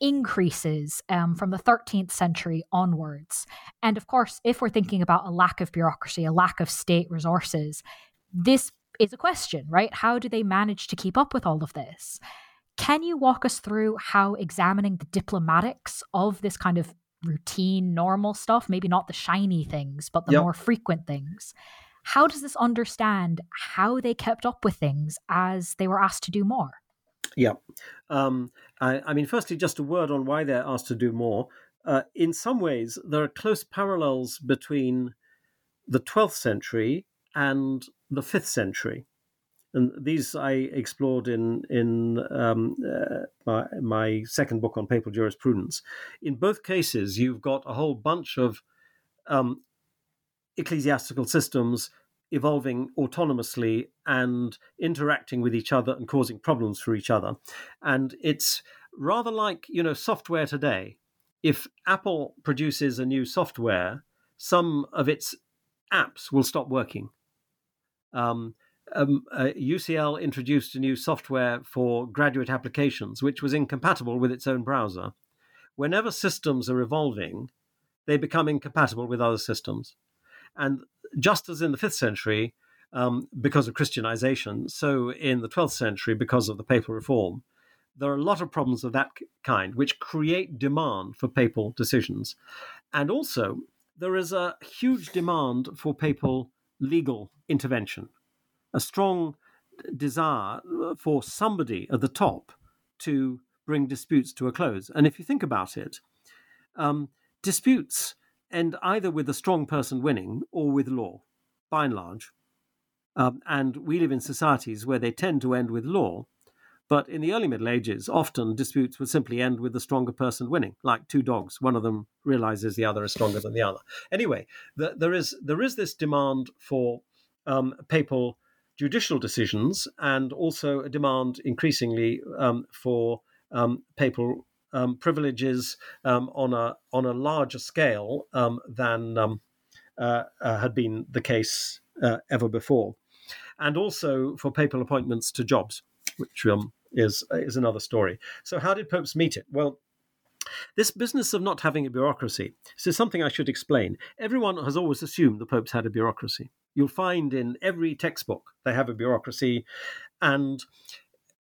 increases um, from the 13th century onwards. And of course, if we're thinking about a lack of bureaucracy, a lack of state resources, this is a question, right? How do they manage to keep up with all of this? Can you walk us through how examining the diplomatics of this kind of routine, normal stuff, maybe not the shiny things, but the yep. more frequent things. How does this understand how they kept up with things as they were asked to do more? Yeah. Um, I, I, mean, firstly, just a word on why they're asked to do more. Uh, in some ways, there are close parallels between the 12th century and the 5th century and these I explored in in um, uh, my, my, second book on papal jurisprudence. In both cases, you've got a whole bunch of um, ecclesiastical systems evolving autonomously and interacting with each other and causing problems for each other, and it's rather like you know software today. If Apple produces a new software, some of its apps will stop working. Um, um, uh, UCL introduced a new software for graduate applications, which was incompatible with its own browser. Whenever systems are evolving, they become incompatible with other systems. And just as in the fifth century, um, because of Christianization, so in the 12th century, because of the papal reform, there are a lot of problems of that kind which create demand for papal decisions. And also, there is a huge demand for papal legal intervention a strong desire for somebody at the top to bring disputes to a close. And if you think about it, um, disputes end either with a strong person winning or with law, by and large. Um, and we live in societies where they tend to end with law. But in the early Middle Ages, often disputes would simply end with the stronger person winning, like two dogs. One of them realizes the other is stronger than the other. Anyway, the, there is there is this demand for um, papal judicial decisions and also a demand increasingly um, for um, papal um, privileges um, on a on a larger scale than uh, uh, had been the case uh, ever before, and also for papal appointments to jobs, which is is another story. So, how did popes meet it? Well. This business of not having a bureaucracy, this is something I should explain. Everyone has always assumed the popes had a bureaucracy. You'll find in every textbook they have a bureaucracy, and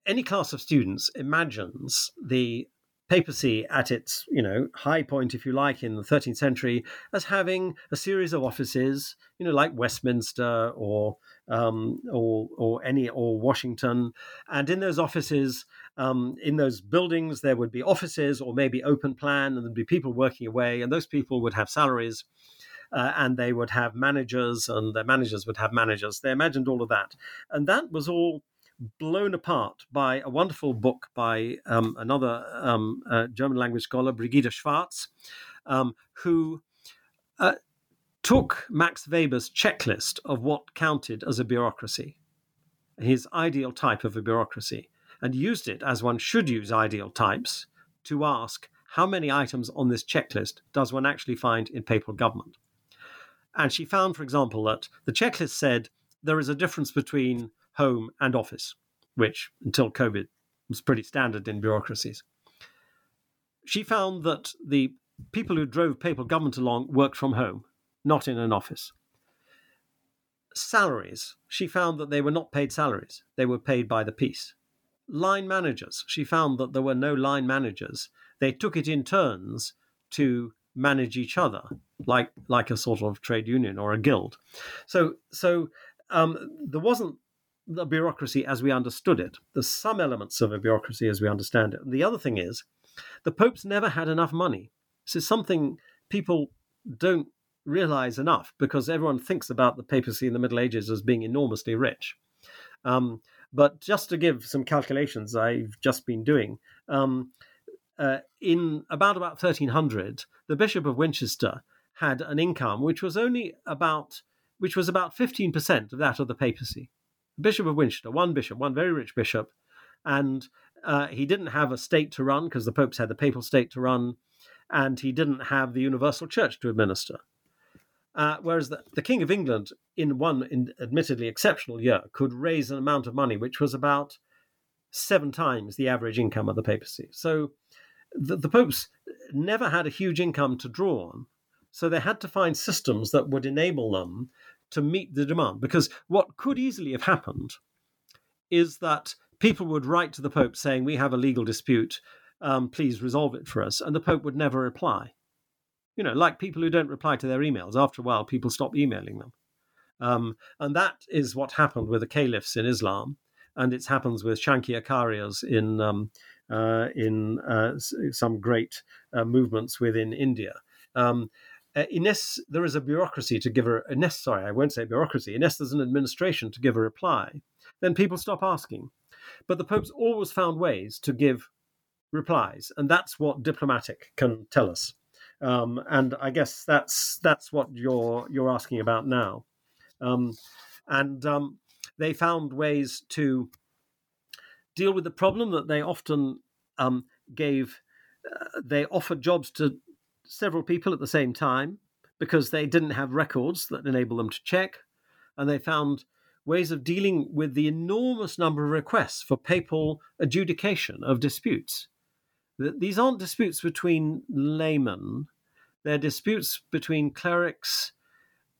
any class of students imagines the papacy at its you know high point if you like in the 13th century as having a series of offices you know like westminster or um, or or any or washington and in those offices um, in those buildings there would be offices or maybe open plan and there'd be people working away and those people would have salaries uh, and they would have managers, and their managers would have managers. They imagined all of that, and that was all blown apart by a wonderful book by um, another um, uh, German language scholar, Brigide Schwarz, um, who uh, took Max Weber's checklist of what counted as a bureaucracy, his ideal type of a bureaucracy, and used it as one should use ideal types to ask how many items on this checklist does one actually find in papal government. And she found, for example, that the checklist said there is a difference between home and office, which until COVID was pretty standard in bureaucracies. She found that the people who drove papal government along worked from home, not in an office. Salaries, she found that they were not paid salaries, they were paid by the piece. Line managers, she found that there were no line managers. They took it in turns to manage each other like like a sort of trade union or a guild so so um, there wasn't the bureaucracy as we understood it. There's some elements of a bureaucracy as we understand it. And the other thing is, the popes never had enough money. This is something people don't realize enough because everyone thinks about the papacy in the Middle Ages as being enormously rich. Um, but just to give some calculations I've just been doing, um, uh, in about about 1300, the Bishop of Winchester had an income which was only about which was about 15% of that of the papacy. Bishop of Winchester, one bishop, one very rich bishop, and uh, he didn't have a state to run because the popes had the papal state to run, and he didn't have the universal church to administer. Uh, whereas the, the, King of England, in one in admittedly exceptional year, could raise an amount of money which was about seven times the average income of the papacy. So the, the popes never had a huge income to draw on. So they had to find systems that would enable them to meet the demand. Because what could easily have happened is that people would write to the Pope saying, We have a legal dispute, um, please resolve it for us. And the Pope would never reply. You know, like people who don't reply to their emails. After a while, people stop emailing them. Um, and that is what happened with the caliphs in Islam, and it happens with Shankaracharyas in um, uh, in uh, some great uh, movements within India. Um, uh, unless there is a bureaucracy to give a unless sorry, I won't say bureaucracy, unless there's an administration to give a reply, then people stop asking. But the popes always found ways to give replies, and that's what diplomatic can tell us. Um, and I guess that's that's what you're you're asking about now. Um, and um, they found ways to deal with the problem that they often um, gave. Uh, they offered jobs to several people at the same time because they didn't have records that enable them to check, and they found ways of dealing with the enormous number of requests for papal adjudication of disputes. These aren't disputes between laymen, they're disputes between clerics,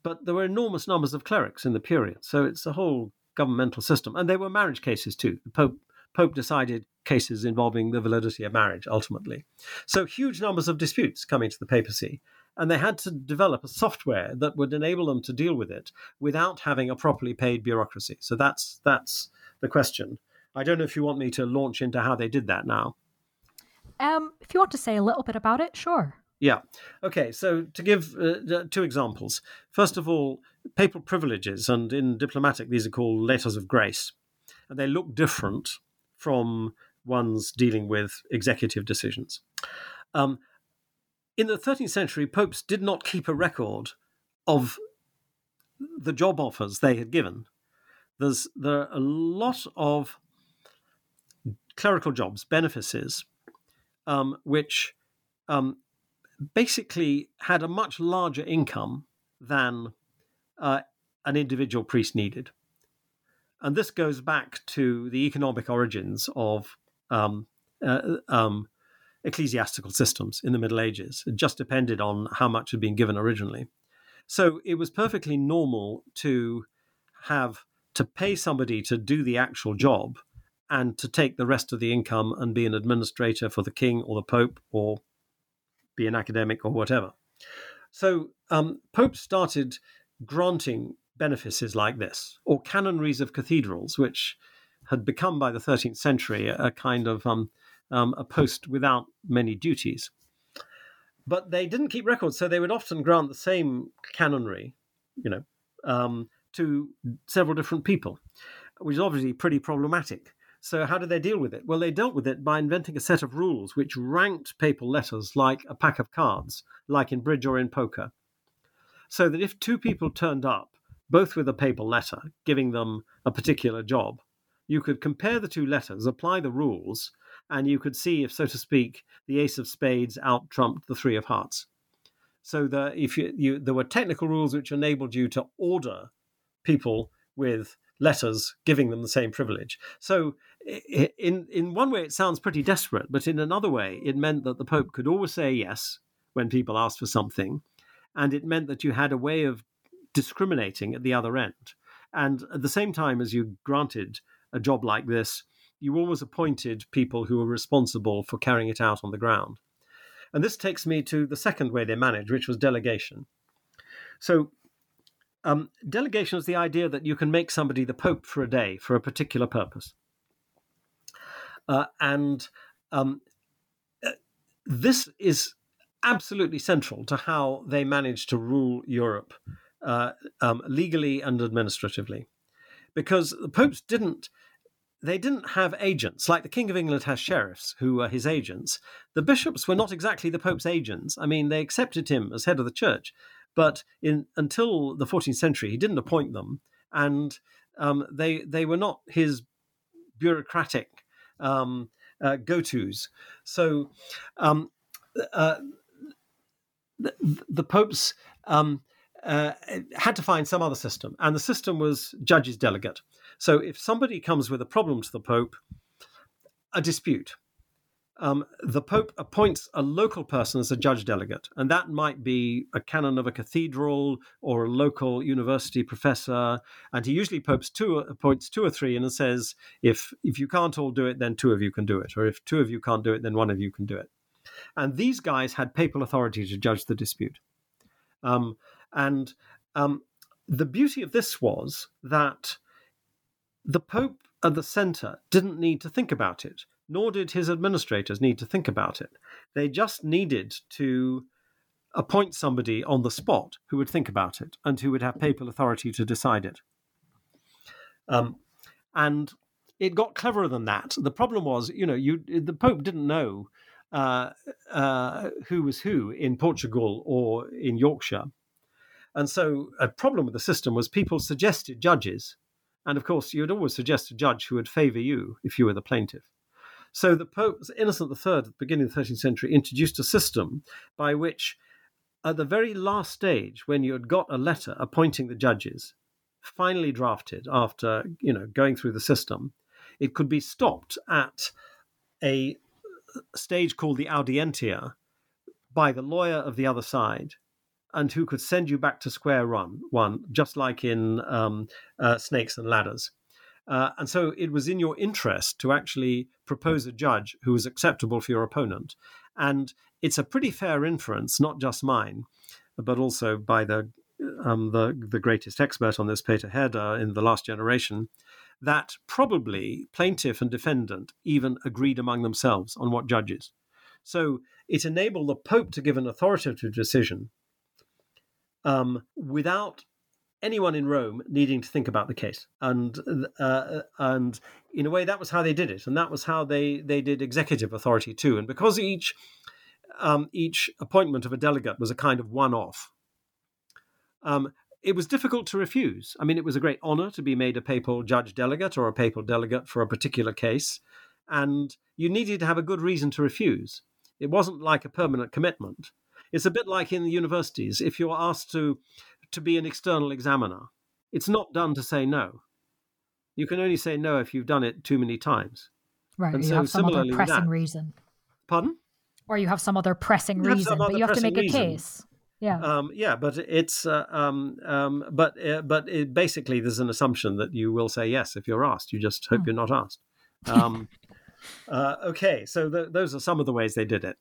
but there were enormous numbers of clerics in the period, so it's a whole governmental system. And they were marriage cases too. The Pope, Pope decided cases involving the validity of marriage ultimately. So huge numbers of disputes coming to the papacy. And they had to develop a software that would enable them to deal with it without having a properly paid bureaucracy. So that's that's the question. I don't know if you want me to launch into how they did that now. Um, if you want to say a little bit about it, sure. Yeah. Okay. So to give uh, two examples, first of all, papal privileges, and in diplomatic, these are called letters of grace, and they look different from ones dealing with executive decisions. Um, in the 13th century, popes did not keep a record of the job offers they had given. There's there are a lot of clerical jobs, benefices, um, which um, basically had a much larger income than uh, an individual priest needed. And this goes back to the economic origins of um, uh, um, ecclesiastical systems in the Middle Ages. It just depended on how much had been given originally. So it was perfectly normal to have to pay somebody to do the actual job and to take the rest of the income and be an administrator for the king or the pope or be an academic or whatever. So um, popes started granting benefices like this, or canonries of cathedrals, which had become by the 13th century a, kind of um, um, a post without many duties. But they didn't keep records, so they would often grant the same canonry, you know, um, to several different people, which is obviously pretty problematic. So, how did they deal with it? Well, they dealt with it by inventing a set of rules which ranked papal letters like a pack of cards, like in bridge or in poker. So that if two people turned up, both with a papal letter, giving them a particular job, you could compare the two letters, apply the rules, and you could see if, so to speak, the ace of spades out trumped the three of hearts. So the, if you, you, there were technical rules which enabled you to order people with letters giving them the same privilege. So in in one way it sounds pretty desperate, but in another way it meant that the Pope could always say yes when people asked for something, and it meant that you had a way of discriminating at the other end. And at the same time as you granted a job like this, you always appointed people who were responsible for carrying it out on the ground. And this takes me to the second way they managed, which was delegation. So um, delegation is the idea that you can make somebody the pope for a day for a particular purpose. Uh, and um, uh, this is absolutely central to how they managed to rule Europe uh, um, legally and administratively, because the popes didn't. They didn't have agents like the King of England has sheriffs who were his agents. The bishops were not exactly the Pope's agents. I mean, they accepted him as head of the church, but in until the 14th century, he didn't appoint them, and um, they they were not his bureaucratic um, uh, go tos. So um, uh, the, the, popes um, uh, had to find some other system, and the system was judges delegate. So if somebody comes with a problem to the pope, a dispute, um, the Pope appoints a local person as a judge delegate, and that might be a canon of a cathedral or a local university professor. And he usually popes two, appoints two or three and says, if, if you can't all do it, then two of you can do it. Or if two of you can't do it, then one of you can do it. And these guys had papal authority to judge the dispute. Um, and um, the beauty of this was that the Pope at the center didn't need to think about it nor did his administrators need to think about it. They just needed to appoint somebody on the spot who would think about it and who would have papal authority to decide it. Um, and it got cleverer than that. The problem was, you know, you the Pope didn't know uh, uh, who was who in Portugal or in Yorkshire. And so a problem with the system was people suggested judges. And of course, you would always suggest a judge who would favor you if you were the plaintiff. So the Pope Innocent III at the beginning of the 13th century introduced a system by which, at the very last stage, when you had got a letter appointing the judges, finally drafted after you know going through the system, it could be stopped at a stage called the audientia by the lawyer of the other side and who could send you back to square one, one just like in um, uh, Snakes and Ladders. Uh, and so it was in your interest to actually propose a judge who was acceptable for your opponent. And it's a pretty fair inference, not just mine, but also by the um, the, the greatest expert on this, Peter Herde, in the last generation, that probably plaintiff and defendant even agreed among themselves on what judges. So it enabled the Pope to give an authoritative decision um, without anyone in Rome needing to think about the case, and uh, and in a way that was how they did it, and that was how they they did executive authority too. And because each um, each appointment of a delegate was a kind of one off, um, it was difficult to refuse. I mean, it was a great honor to be made a papal judge delegate or a papal delegate for a particular case, and you needed to have a good reason to refuse. It wasn't like a permanent commitment. It's a bit like in the universities. If you're asked to to be an external examiner. It's not done to say no. You can only say no if you've done it too many times. Right. And you so have some other pressing that, reason. Pardon? Or you have some other pressing you reason, but you have to make reason. a case. Yeah. Um, yeah, but it's uh, um, um, but uh, but it, basically there's an assumption that you will say yes if you're asked. You just hope hmm. you're not asked. Um, uh, okay, so th- those are some of the ways they did it.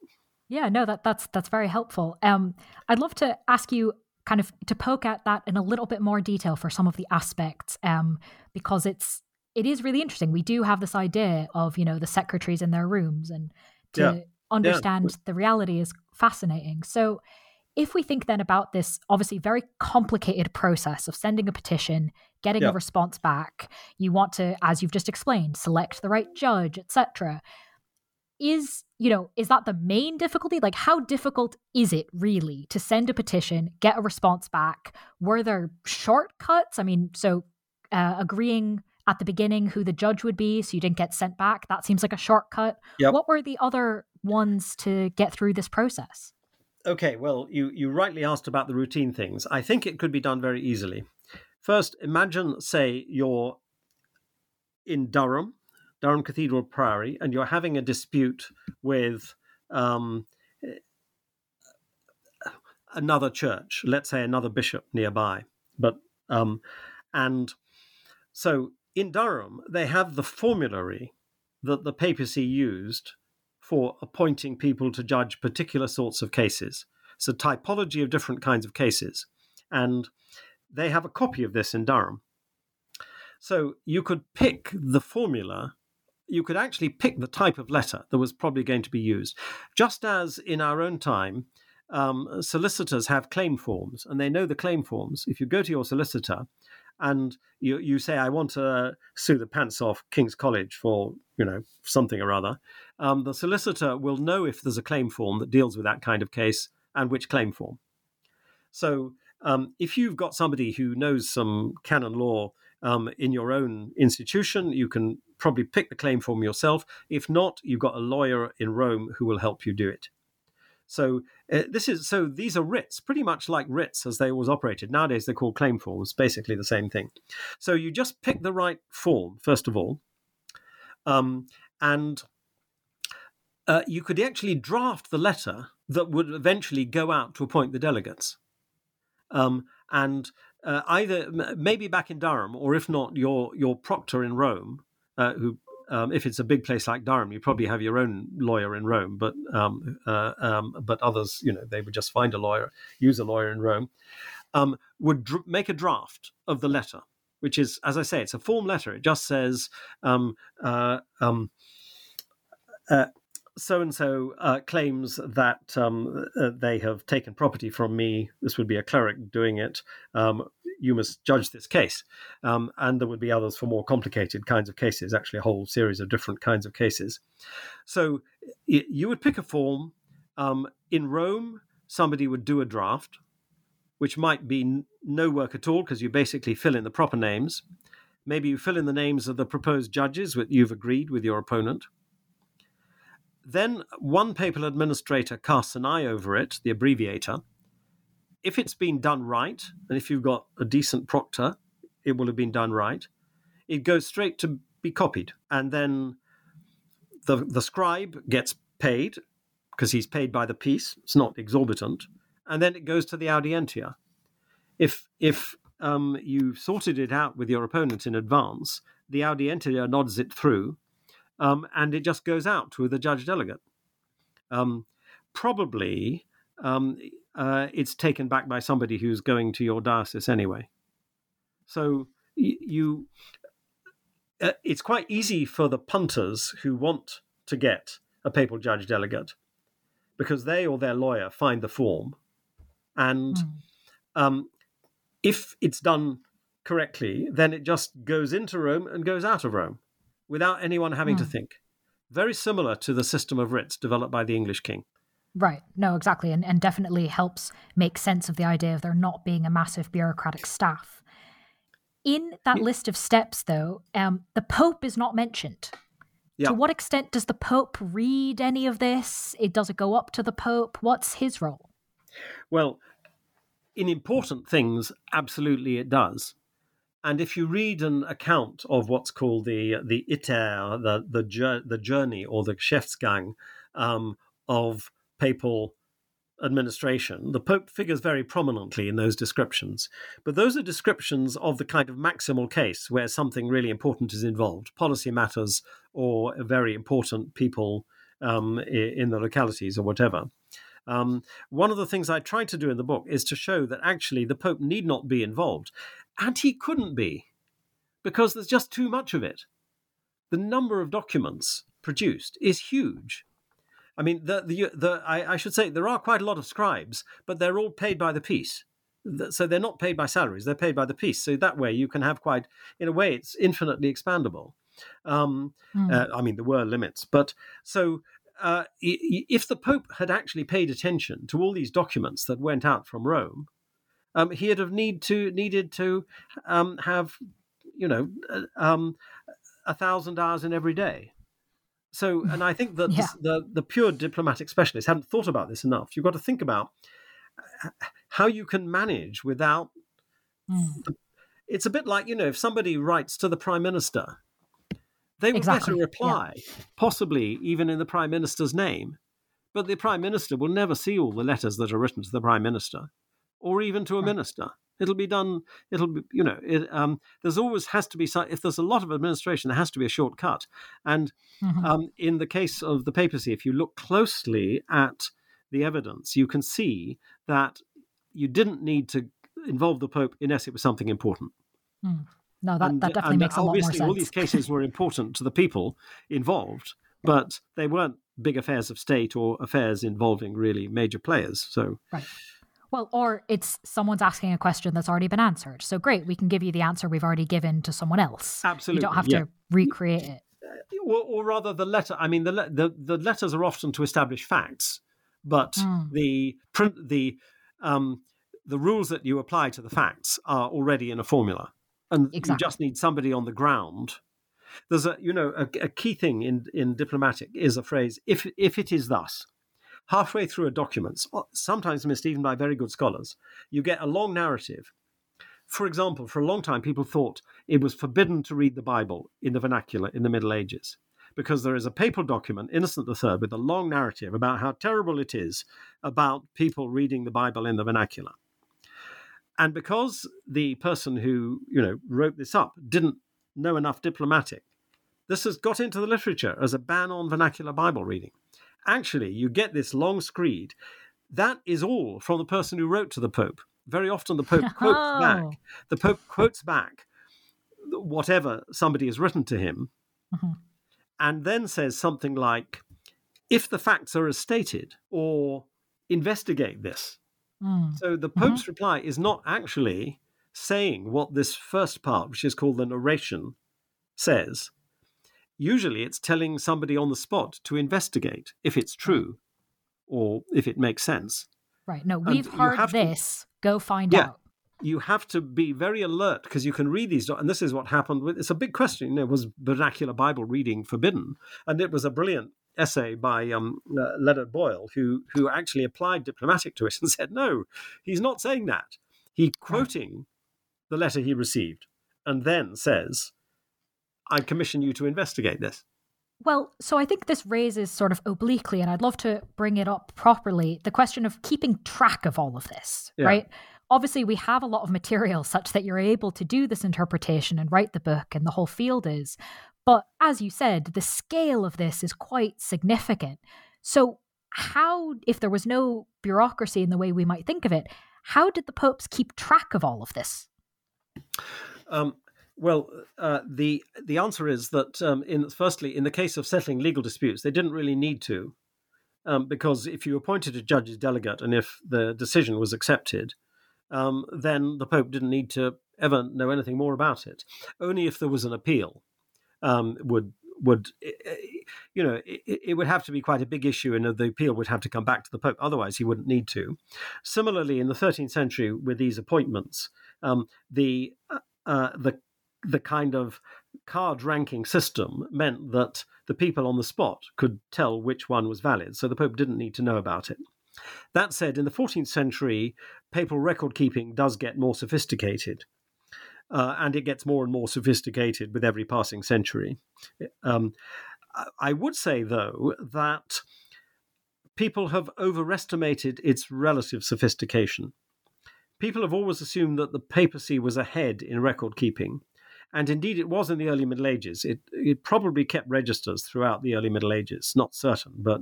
Yeah, no, that that's that's very helpful. Um, I'd love to ask you kind of to poke at that in a little bit more detail for some of the aspects um, because it's it is really interesting. We do have this idea of you know the secretaries in their rooms and to yeah. understand yeah. the reality is fascinating. So if we think then about this obviously very complicated process of sending a petition getting yeah. a response back you want to as you've just explained select the right judge etc is you know is that the main difficulty? Like how difficult is it really to send a petition get a response back? Were there shortcuts? I mean so uh, agreeing at the beginning who the judge would be so you didn't get sent back that seems like a shortcut. Yep. what were the other ones to get through this process? Okay well you you rightly asked about the routine things. I think it could be done very easily. First imagine say you're in durham Durham Cathedral Priory, and you're having a dispute with um, another church, let's say another bishop nearby, but um, and so in Durham they have the formulary that the papacy used for appointing people to judge particular sorts of cases. It's a typology of different kinds of cases, and they have a copy of this in Durham. So you could pick the formula you could actually pick the type of letter that was probably going to be used. Just as in our own time, um, solicitors have claim forms and they know the claim forms. If you go to your solicitor and you, you say, I want to sue the pants off King's College for, you know, something or other, um, the solicitor will know if there's a claim form that deals with that kind of case and which claim form. So um, if you've got somebody who knows some canon law um, in your own institution, you can probably pick the claim form yourself. If not, you've got a lawyer in Rome who will help you do it. So uh, this is so these are writs, pretty much like writs as they always operated. Nowadays they're called claim forms, basically the same thing. So you just pick the right form first of all, um, and uh, you could actually draft the letter that would eventually go out to appoint the delegates. Um, and uh, either maybe back in Durham, or if not, your your proctor in Rome uh, who um, if it's a big place like Durham, you probably have your own lawyer in Rome, but um, uh, um, but others, you know, they would just find a lawyer, use a lawyer in Rome, um, would dr- make a draft of the letter, which is, as I say, it's a form letter. It just says um, uh, um, uh, so and so claims that um, uh, they have taken property from me. This would be a cleric doing it. Um, you must judge this case. Um, and there would be others for more complicated kinds of cases, actually, a whole series of different kinds of cases. So you would pick a form. Um, in Rome, somebody would do a draft, which might be no work at all because you basically fill in the proper names. Maybe you fill in the names of the proposed judges that you've agreed with your opponent. Then one papal administrator casts an eye over it, the abbreviator, if it's been done right, and if you've got a decent proctor, it will have been done right. It goes straight to be copied, and then the the scribe gets paid because he's paid by the piece. It's not exorbitant, and then it goes to the audientia. If if um, you sorted it out with your opponent in advance, the audientia nods it through, um, and it just goes out to the judge delegate. Um, probably um, uh, it's taken back by somebody who's going to your diocese anyway. So you, uh, it's quite easy for the punters who want to get a papal judge delegate because they or their lawyer find the form, and mm. um, if it's done correctly, then it just goes into Rome and goes out of Rome without anyone having mm. to hmm. think. Very similar to the system of writs developed by the English king. Right. No, exactly. And, and definitely helps make sense of the idea of there not being a massive bureaucratic staff. In that list of steps, though, um, the Pope is not mentioned. Yeah. To what extent does the Pope read any of this? It, does it go up to the Pope? What's his role? Well, in important things, absolutely it does. And if you read an account of what's called the the iter, the the, the journey or the Geschäftsgang um, of papal administration, the Pope figures very prominently in those descriptions. But those are descriptions of the kind of maximal case where something really important is involved, policy matters or very important people um, in the localities or whatever. Um, one of the things I try to do in the book is to show that actually the Pope need not be involved, and he couldn't be, because there's just too much of it. The number of documents produced is huge. I mean, the, the, the I, I, should say there are quite a lot of scribes, but they're all paid by the piece. So they're not paid by salaries; they're paid by the piece. So that way, you can have quite, in a way, it's infinitely expandable. Um, mm. uh, I mean, there were limits, but so uh, if the Pope had actually paid attention to all these documents that went out from Rome, um, he'd have need to needed to um, have, you know, uh, um, a thousand hours in every day. So, and I think that yeah. the, the pure diplomatic specialists hadn't thought about this enough. You've got to think about uh, how you can manage without. Mm. The, it's a bit like you know, if somebody writes to the prime minister, they would exactly. a reply, yeah. possibly even in the prime minister's name. But the prime minister will never see all the letters that are written to the prime minister, or even to a minister. It'll be done. It'll be, you know, it, um, there's always has to be if there's a lot of administration, there has to be a shortcut. And mm-hmm. um, in the case of the papacy, if you look closely at the evidence, you can see that you didn't need to involve the Pope unless it was something important. Mm. No, that, and, that definitely makes a lot more obviously sense. all these cases were important to the people involved, but they weren't big affairs of state or affairs involving really major players. So, right. Well, or it's someone's asking a question that's already been answered. So great, we can give you the answer we've already given to someone else. Absolutely, you don't have yeah. to recreate it. Or, or, rather, the letter. I mean, the, the the letters are often to establish facts, but Mm. the print the um, the rules that you apply to the facts are already in a formula, and Exactly. you just need somebody on the ground. There's a you know a, a key thing in in diplomatic is a phrase if if it is thus. Halfway through a document, sometimes missed even by very good scholars, you get a long narrative. For example, for a long time, people thought it was forbidden to read the Bible in the vernacular in the Middle Ages because there is a papal document, Innocent III, with a long narrative about how terrible it is about people reading the Bible in the vernacular. And because the person who you know wrote this up didn't know enough diplomatic, this has got into the literature as a ban on vernacular Bible reading. Actually, you get this long screed. That is all from the person who wrote to the Pope. Very often, the Pope quotes Oh. back. The Pope quotes back whatever somebody has written to him, Mhm. and then says something like, "If the facts are as stated," or "Investigate this." Mm. So the Pope's reply is not actually saying what this first part, which is called the narration, says. Usually it's telling somebody on the spot to investigate if it's true or if it makes sense. Right. No, we've you heard have to- this. Go find Yeah. out. You have to be very alert because you can read these, and this is what happened with. It's a big question. You know, was vernacular Bible reading forbidden? And it was a brilliant essay by um, uh, Leonard Boyle, who who actually applied diplomatic to it and said, no, he's not saying that. He quoting the letter he received, and then says, "I commission you to investigate this." Well, so I think this raises sort of obliquely, and I'd love to bring it up properly the question of keeping track of all of this, Yeah. right? Obviously, we have a lot of material such that you're able to do this interpretation and write the book, and the whole field is. But as you said, the scale of this is quite significant. So, how, if there was no bureaucracy in the way we might think of it, how did the popes keep track of all of this? Um, well, uh, the the answer is that um, in firstly, in the case of settling legal disputes, they didn't really need to, um, because if you appointed a judge's delegate and if the decision was accepted, um, then the Pope didn't need to ever know anything more about it. Only if there was an appeal um, would would you know it, it would have to be quite a big issue, and the appeal would have to come back to the Pope. Otherwise, he wouldn't need to. Similarly, in the 13th century, with these appointments, um, the uh, uh, the the kind of card ranking system meant that the people on the spot could tell which one was valid, so the Pope didn't need to know about it. That said, in the 14th century, papal record keeping does get more sophisticated. Uh, and it gets more and more sophisticated with every passing century. Um, I- I would say, though, that people have overestimated its relative sophistication. People have always assumed that the papacy was ahead in record keeping, and indeed it was in the early Middle Ages. It, it probably kept registers throughout the early Middle Ages, not certain, but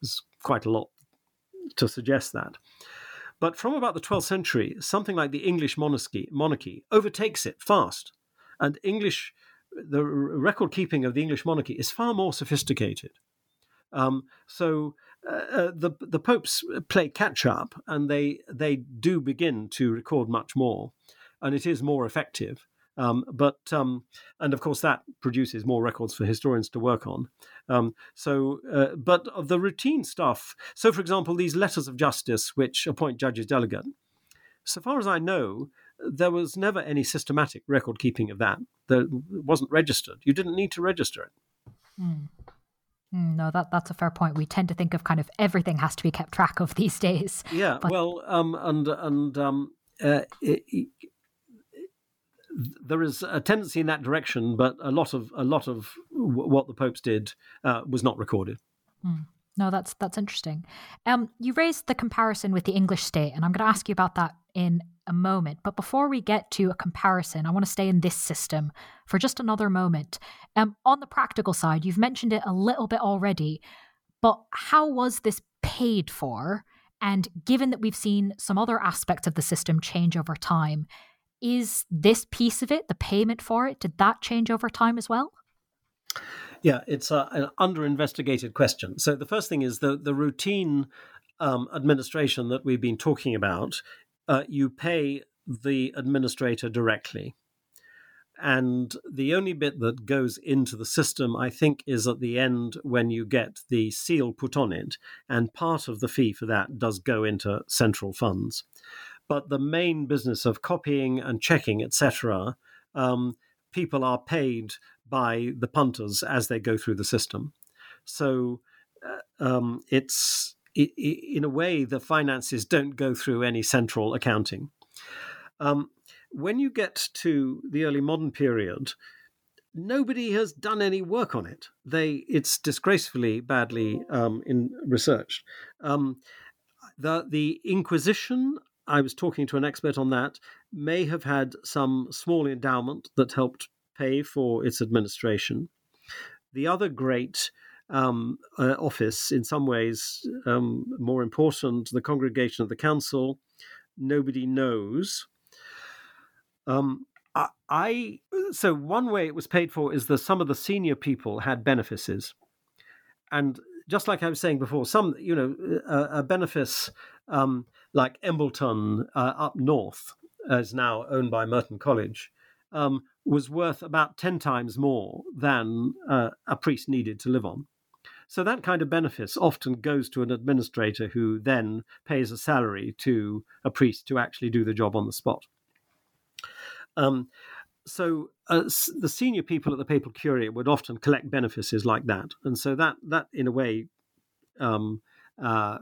there's quite a lot to suggest that. But from about the 12th century, something like the English monarchy, monarchy overtakes it fast. And English, the record keeping of the English monarchy is far more sophisticated. Um, so uh, uh, the the popes play catch up, and they they do begin to record much more, and it is more effective. Um, but um, and of course that produces more records for historians to work on. Um, so, uh, but of the routine stuff, so for example, these letters of justice which appoint judges delegate, so far as I know, there was never any systematic record keeping of that. That wasn't registered. You didn't need to register it. Mm. No, that that's a fair point. We tend to think of kind of everything has to be kept track of these days. Yeah, But- well, um, and and um, uh, it, there is a tendency in that direction, but a lot of a lot of w- what the popes did uh, was not recorded. No, that's that's interesting. Um, you raised the comparison with the English state, and I'm going to ask you about that in a moment. But before we get to a comparison, I want to stay in this system for just another moment. Um, on the practical side, you've mentioned it a little bit already, but how was this paid for? And given that we've seen some other aspects of the system change over time, is this piece of it, the payment for it, did that change over time as well? Yeah, it's a, an under investigated question. So the first thing is the, the routine um, administration that we've been talking about, uh, you pay the administrator directly. And the only bit that goes into the system, I think, is at the end when you get the seal put on it. And part of the fee for that does go into central funds. But the main business of copying and checking, etc., um, people are paid by the punters as they go through the system. So uh, um, it's it, it, in a way the finances don't go through any central accounting. Um, when you get to the early modern period, nobody has done any work on it. They it's disgracefully badly um, in researched. Um, the the Inquisition. I was talking to an expert on that. May have had some small endowment that helped pay for its administration. The other great um, uh, office, in some ways um, more important, the Congregation of the Council, nobody knows. Um, I, I, so one way it was paid for is that some of the senior people had benefices, and just like I was saying before, some you know a, a benefice um, like Embleton uh, up north is now owned by Merton College. Um, was worth about 10 times more than uh, a priest needed to live on. So that kind of benefice often goes to an administrator who then pays a salary to a priest to actually do the job on the spot. Um, so uh, the senior people at the papal curia would often collect benefices like that, and so that that in a way um, uh,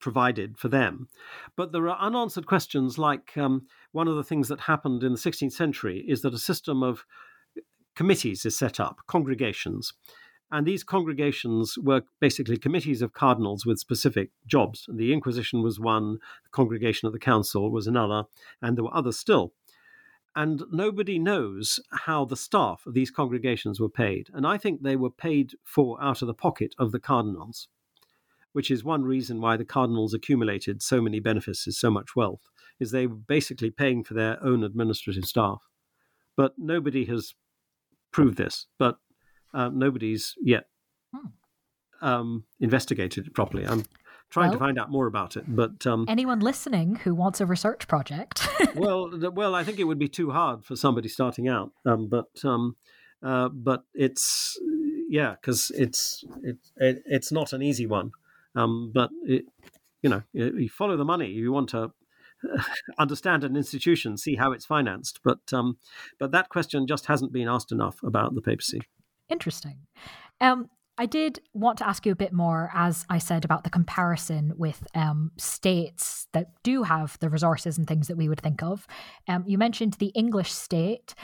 provided for them. But there are unanswered questions like um, one of the things that happened in the 16th century is that a system of committees is set up, congregations. And these congregations were basically committees of cardinals with specific jobs. The Inquisition was one, the Congregation of the Council was another, and there were others still. And nobody knows how the staff of these congregations were paid. And I think they were paid for out of the pocket of the cardinals which is one reason why the cardinals accumulated so many benefices, so much wealth, is they were basically paying for their own administrative staff. But nobody has proved this, but uh, nobody's yet hmm. um, investigated it properly. I'm trying well, to find out more about it, but um, anyone listening who wants a research project, well, well, I think it would be too hard for somebody starting out. Um, but um, uh, but it's yeah, because it's it, it, it's not an easy one. Um, but it, you know, you follow the money. You want to understand an institution, see how it's financed. But um, but that question just hasn't been asked enough about the papacy. Interesting. Um, I did want to ask you a bit more, as I said, about the comparison with um, states that do have the resources and things that we would think of. Um, you mentioned the English state.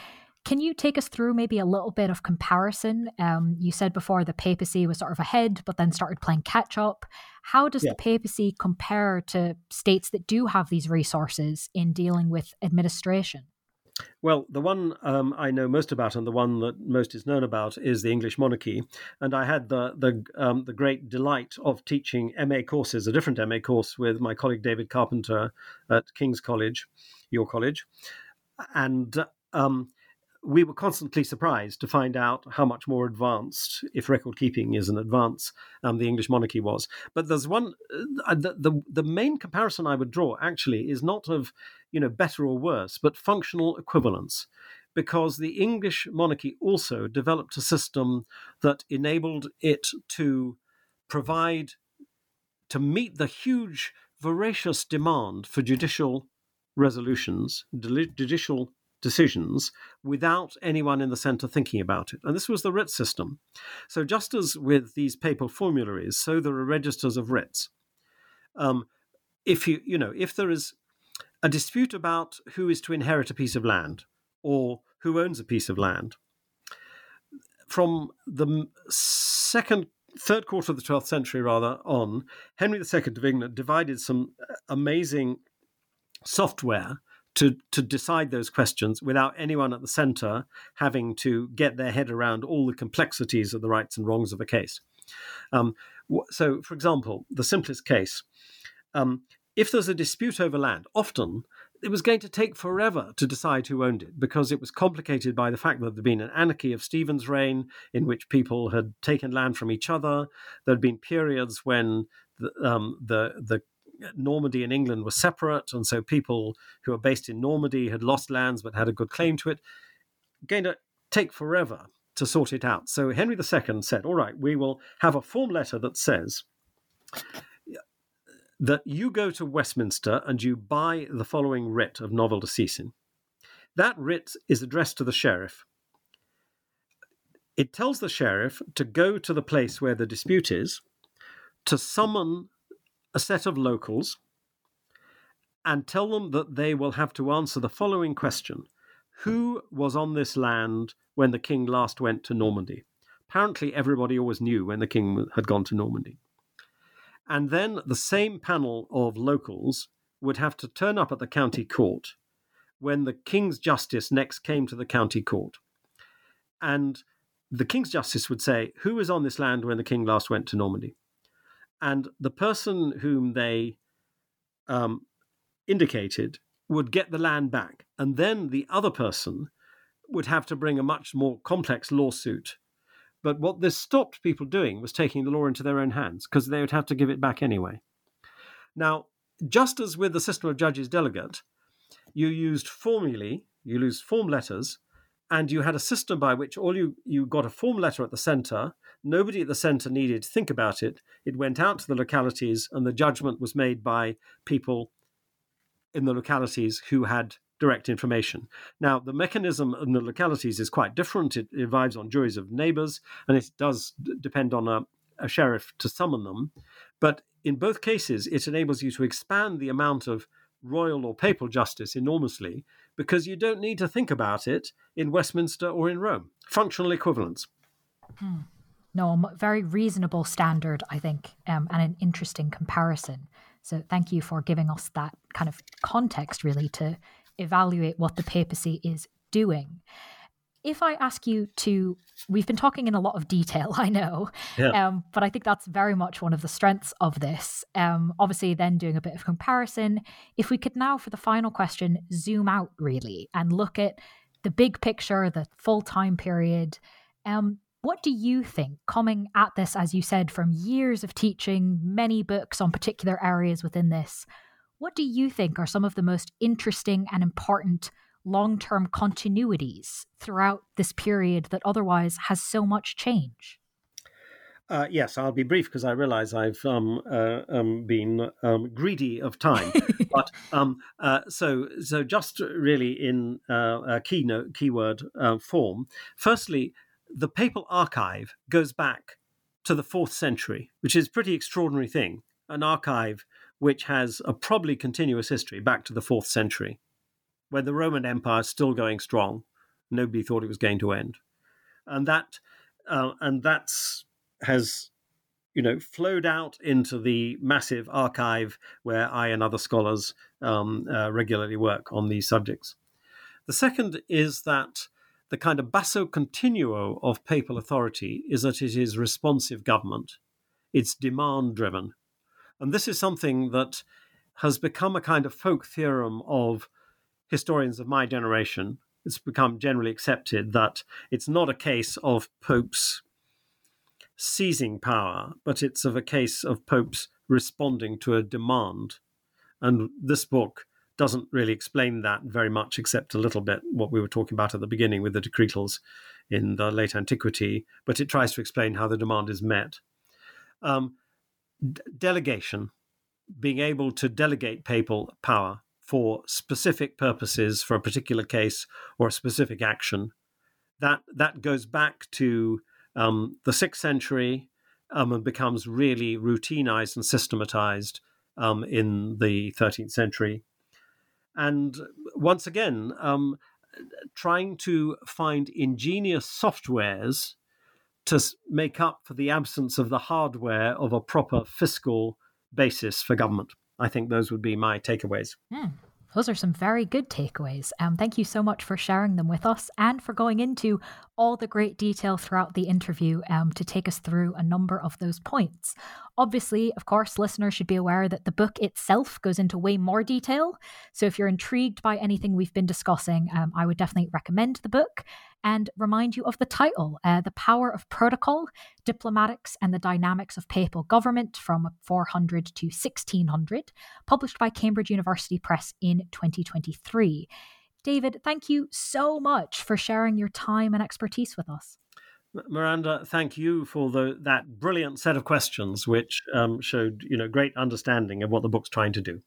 Can you take us through maybe a little bit of comparison? Um, you said before the papacy was sort of ahead, but then started playing catch up. How does yeah. the papacy compare to states that do have these resources in dealing with administration? Well, the one um, I know most about, and the one that most is known about, is the English monarchy. And I had the the um, the great delight of teaching MA courses, a different MA course, with my colleague David Carpenter at King's College, your college, and um, we were constantly surprised to find out how much more advanced, if record keeping is an advance, um, the English monarchy was. But there's one, uh, the, the, the main comparison I would draw actually is not of, you know, better or worse, but functional equivalence. Because the English monarchy also developed a system that enabled it to provide, to meet the huge, voracious demand for judicial resolutions, judicial decisions without anyone in the centre thinking about it. And this was the writ system. So, just as with these papal formularies, so there are registers of writs. Um, if you, you know, if there is a dispute about who is to inherit a piece of land or who owns a piece of land, from the second, third quarter of the 12th century, rather, on, Henry II of England divided some amazing software to to decide those questions without anyone at the center having to get their head around all the complexities of the rights and wrongs of a case. Um, so, for example, the simplest case: um, if there's a dispute over land, often it was going to take forever to decide who owned it because it was complicated by the fact that there'd been an anarchy of Stephen's reign in which people had taken land from each other. There'd been periods when the, um, the, the Normandy and England were separate, and so people who were based in Normandy had lost lands but had a good claim to it. Going to take forever to sort it out. So Henry II said, All right, we will have a form letter that says that you go to Westminster and you buy the following writ of novel disseisin. That writ is addressed to the sheriff. It tells the sheriff to go to the place where the dispute is, to summon a set of locals, and tell them that they will have to answer the following question Who was on this land when the king last went to Normandy? Apparently, everybody always knew when the king had gone to Normandy. And then the same panel of locals would have to turn up at the county court when the King's Justice next came to the county court. And the King's Justice would say, Who was on this land when the King last went to Normandy? And the person whom they um, indicated would get the land back. And then the other person would have to bring a much more complex lawsuit but what this stopped people doing was taking the law into their own hands because they would have to give it back anyway. Now, just as with the system of judges delegate, you used formulae, you used form letters, and you had a system by which all you you got a form letter at the center. Nobody at the center needed to think about it. It went out to the localities, and the judgment was made by people in the localities who had direct information. Now, the mechanism in the localities is quite different. It revives on juries of neighbors, and it does d- depend on a, a sheriff to summon them. But in both cases, it enables you to expand the amount of royal or papal justice enormously because you don't need to think about it in Westminster or in Rome. Functional equivalence. Hmm. No, a very reasonable standard, I think, um, and an interesting comparison. So thank you for giving us that kind of context, really, to evaluate what the papacy is doing. If I ask you to, we've been talking in a lot of detail, I know, yeah. um, but I think that's very much one of the strengths of this. Um, obviously, then doing a bit of comparison. If we could now, for the final question, zoom out really and look at the big picture, the full time period. Um, what do you think, coming at this, as you said, from years of teaching, many books on particular areas within this? What do you think are some of the most interesting and important long term continuities throughout this period that otherwise has so much change? Uh, yes, I'll be brief because I realize I've um, uh, um, been um, greedy of time. but um, uh, so, so just really in uh, a keynote keyword uh, form. Firstly, the papal archive goes back to the fourth century, which is a pretty extraordinary thing. An archive which has a probably continuous history back to the fourth century, when the Roman Empire is still going strong. Nobody thought it was going to end, and that uh, and that's has you know flowed out into the massive archive where I and other scholars um, uh, regularly work on these subjects. The second is that the kind of basso continuo of papal authority is that it is responsive government. It's demand driven. And this is something that has become a kind of folk theorem of historians of my generation. It's become generally accepted that it's not a case of popes seizing power, but it's of a case of popes responding to a demand. And this book doesn't really explain that very much, except a little bit what we were talking about at the beginning with the decretals in the late antiquity, but it tries to explain how the demand is met. Um, delegation, being able to delegate papal power for specific purposes for a particular case or a specific action, that that goes back to um, the sixth century um, and becomes really routinized and systematized um, in the 13th century. And once again, um, trying to find ingenious softwares to make up for the absence of the hardware of a proper fiscal basis for government. I think those would be my takeaways. Mm, Those are some very good takeaways. Um, thank you so much for sharing them with us and for going into all the great detail throughout the interview um, to take us through a number of those points. Obviously, of course, listeners should be aware that the book itself goes into way more detail. So if you're intrigued by anything we've been discussing, um, I would definitely recommend the book and remind you of the title uh, The Power of Protocol Diplomatics and the Dynamics of Papal Government from 400 to 1600, published by Cambridge University Press in 2023. David, thank you so much for sharing your time and expertise with us. Miranda, thank you for the, that brilliant set of questions, which um, showed you know great understanding of what the book's trying to do.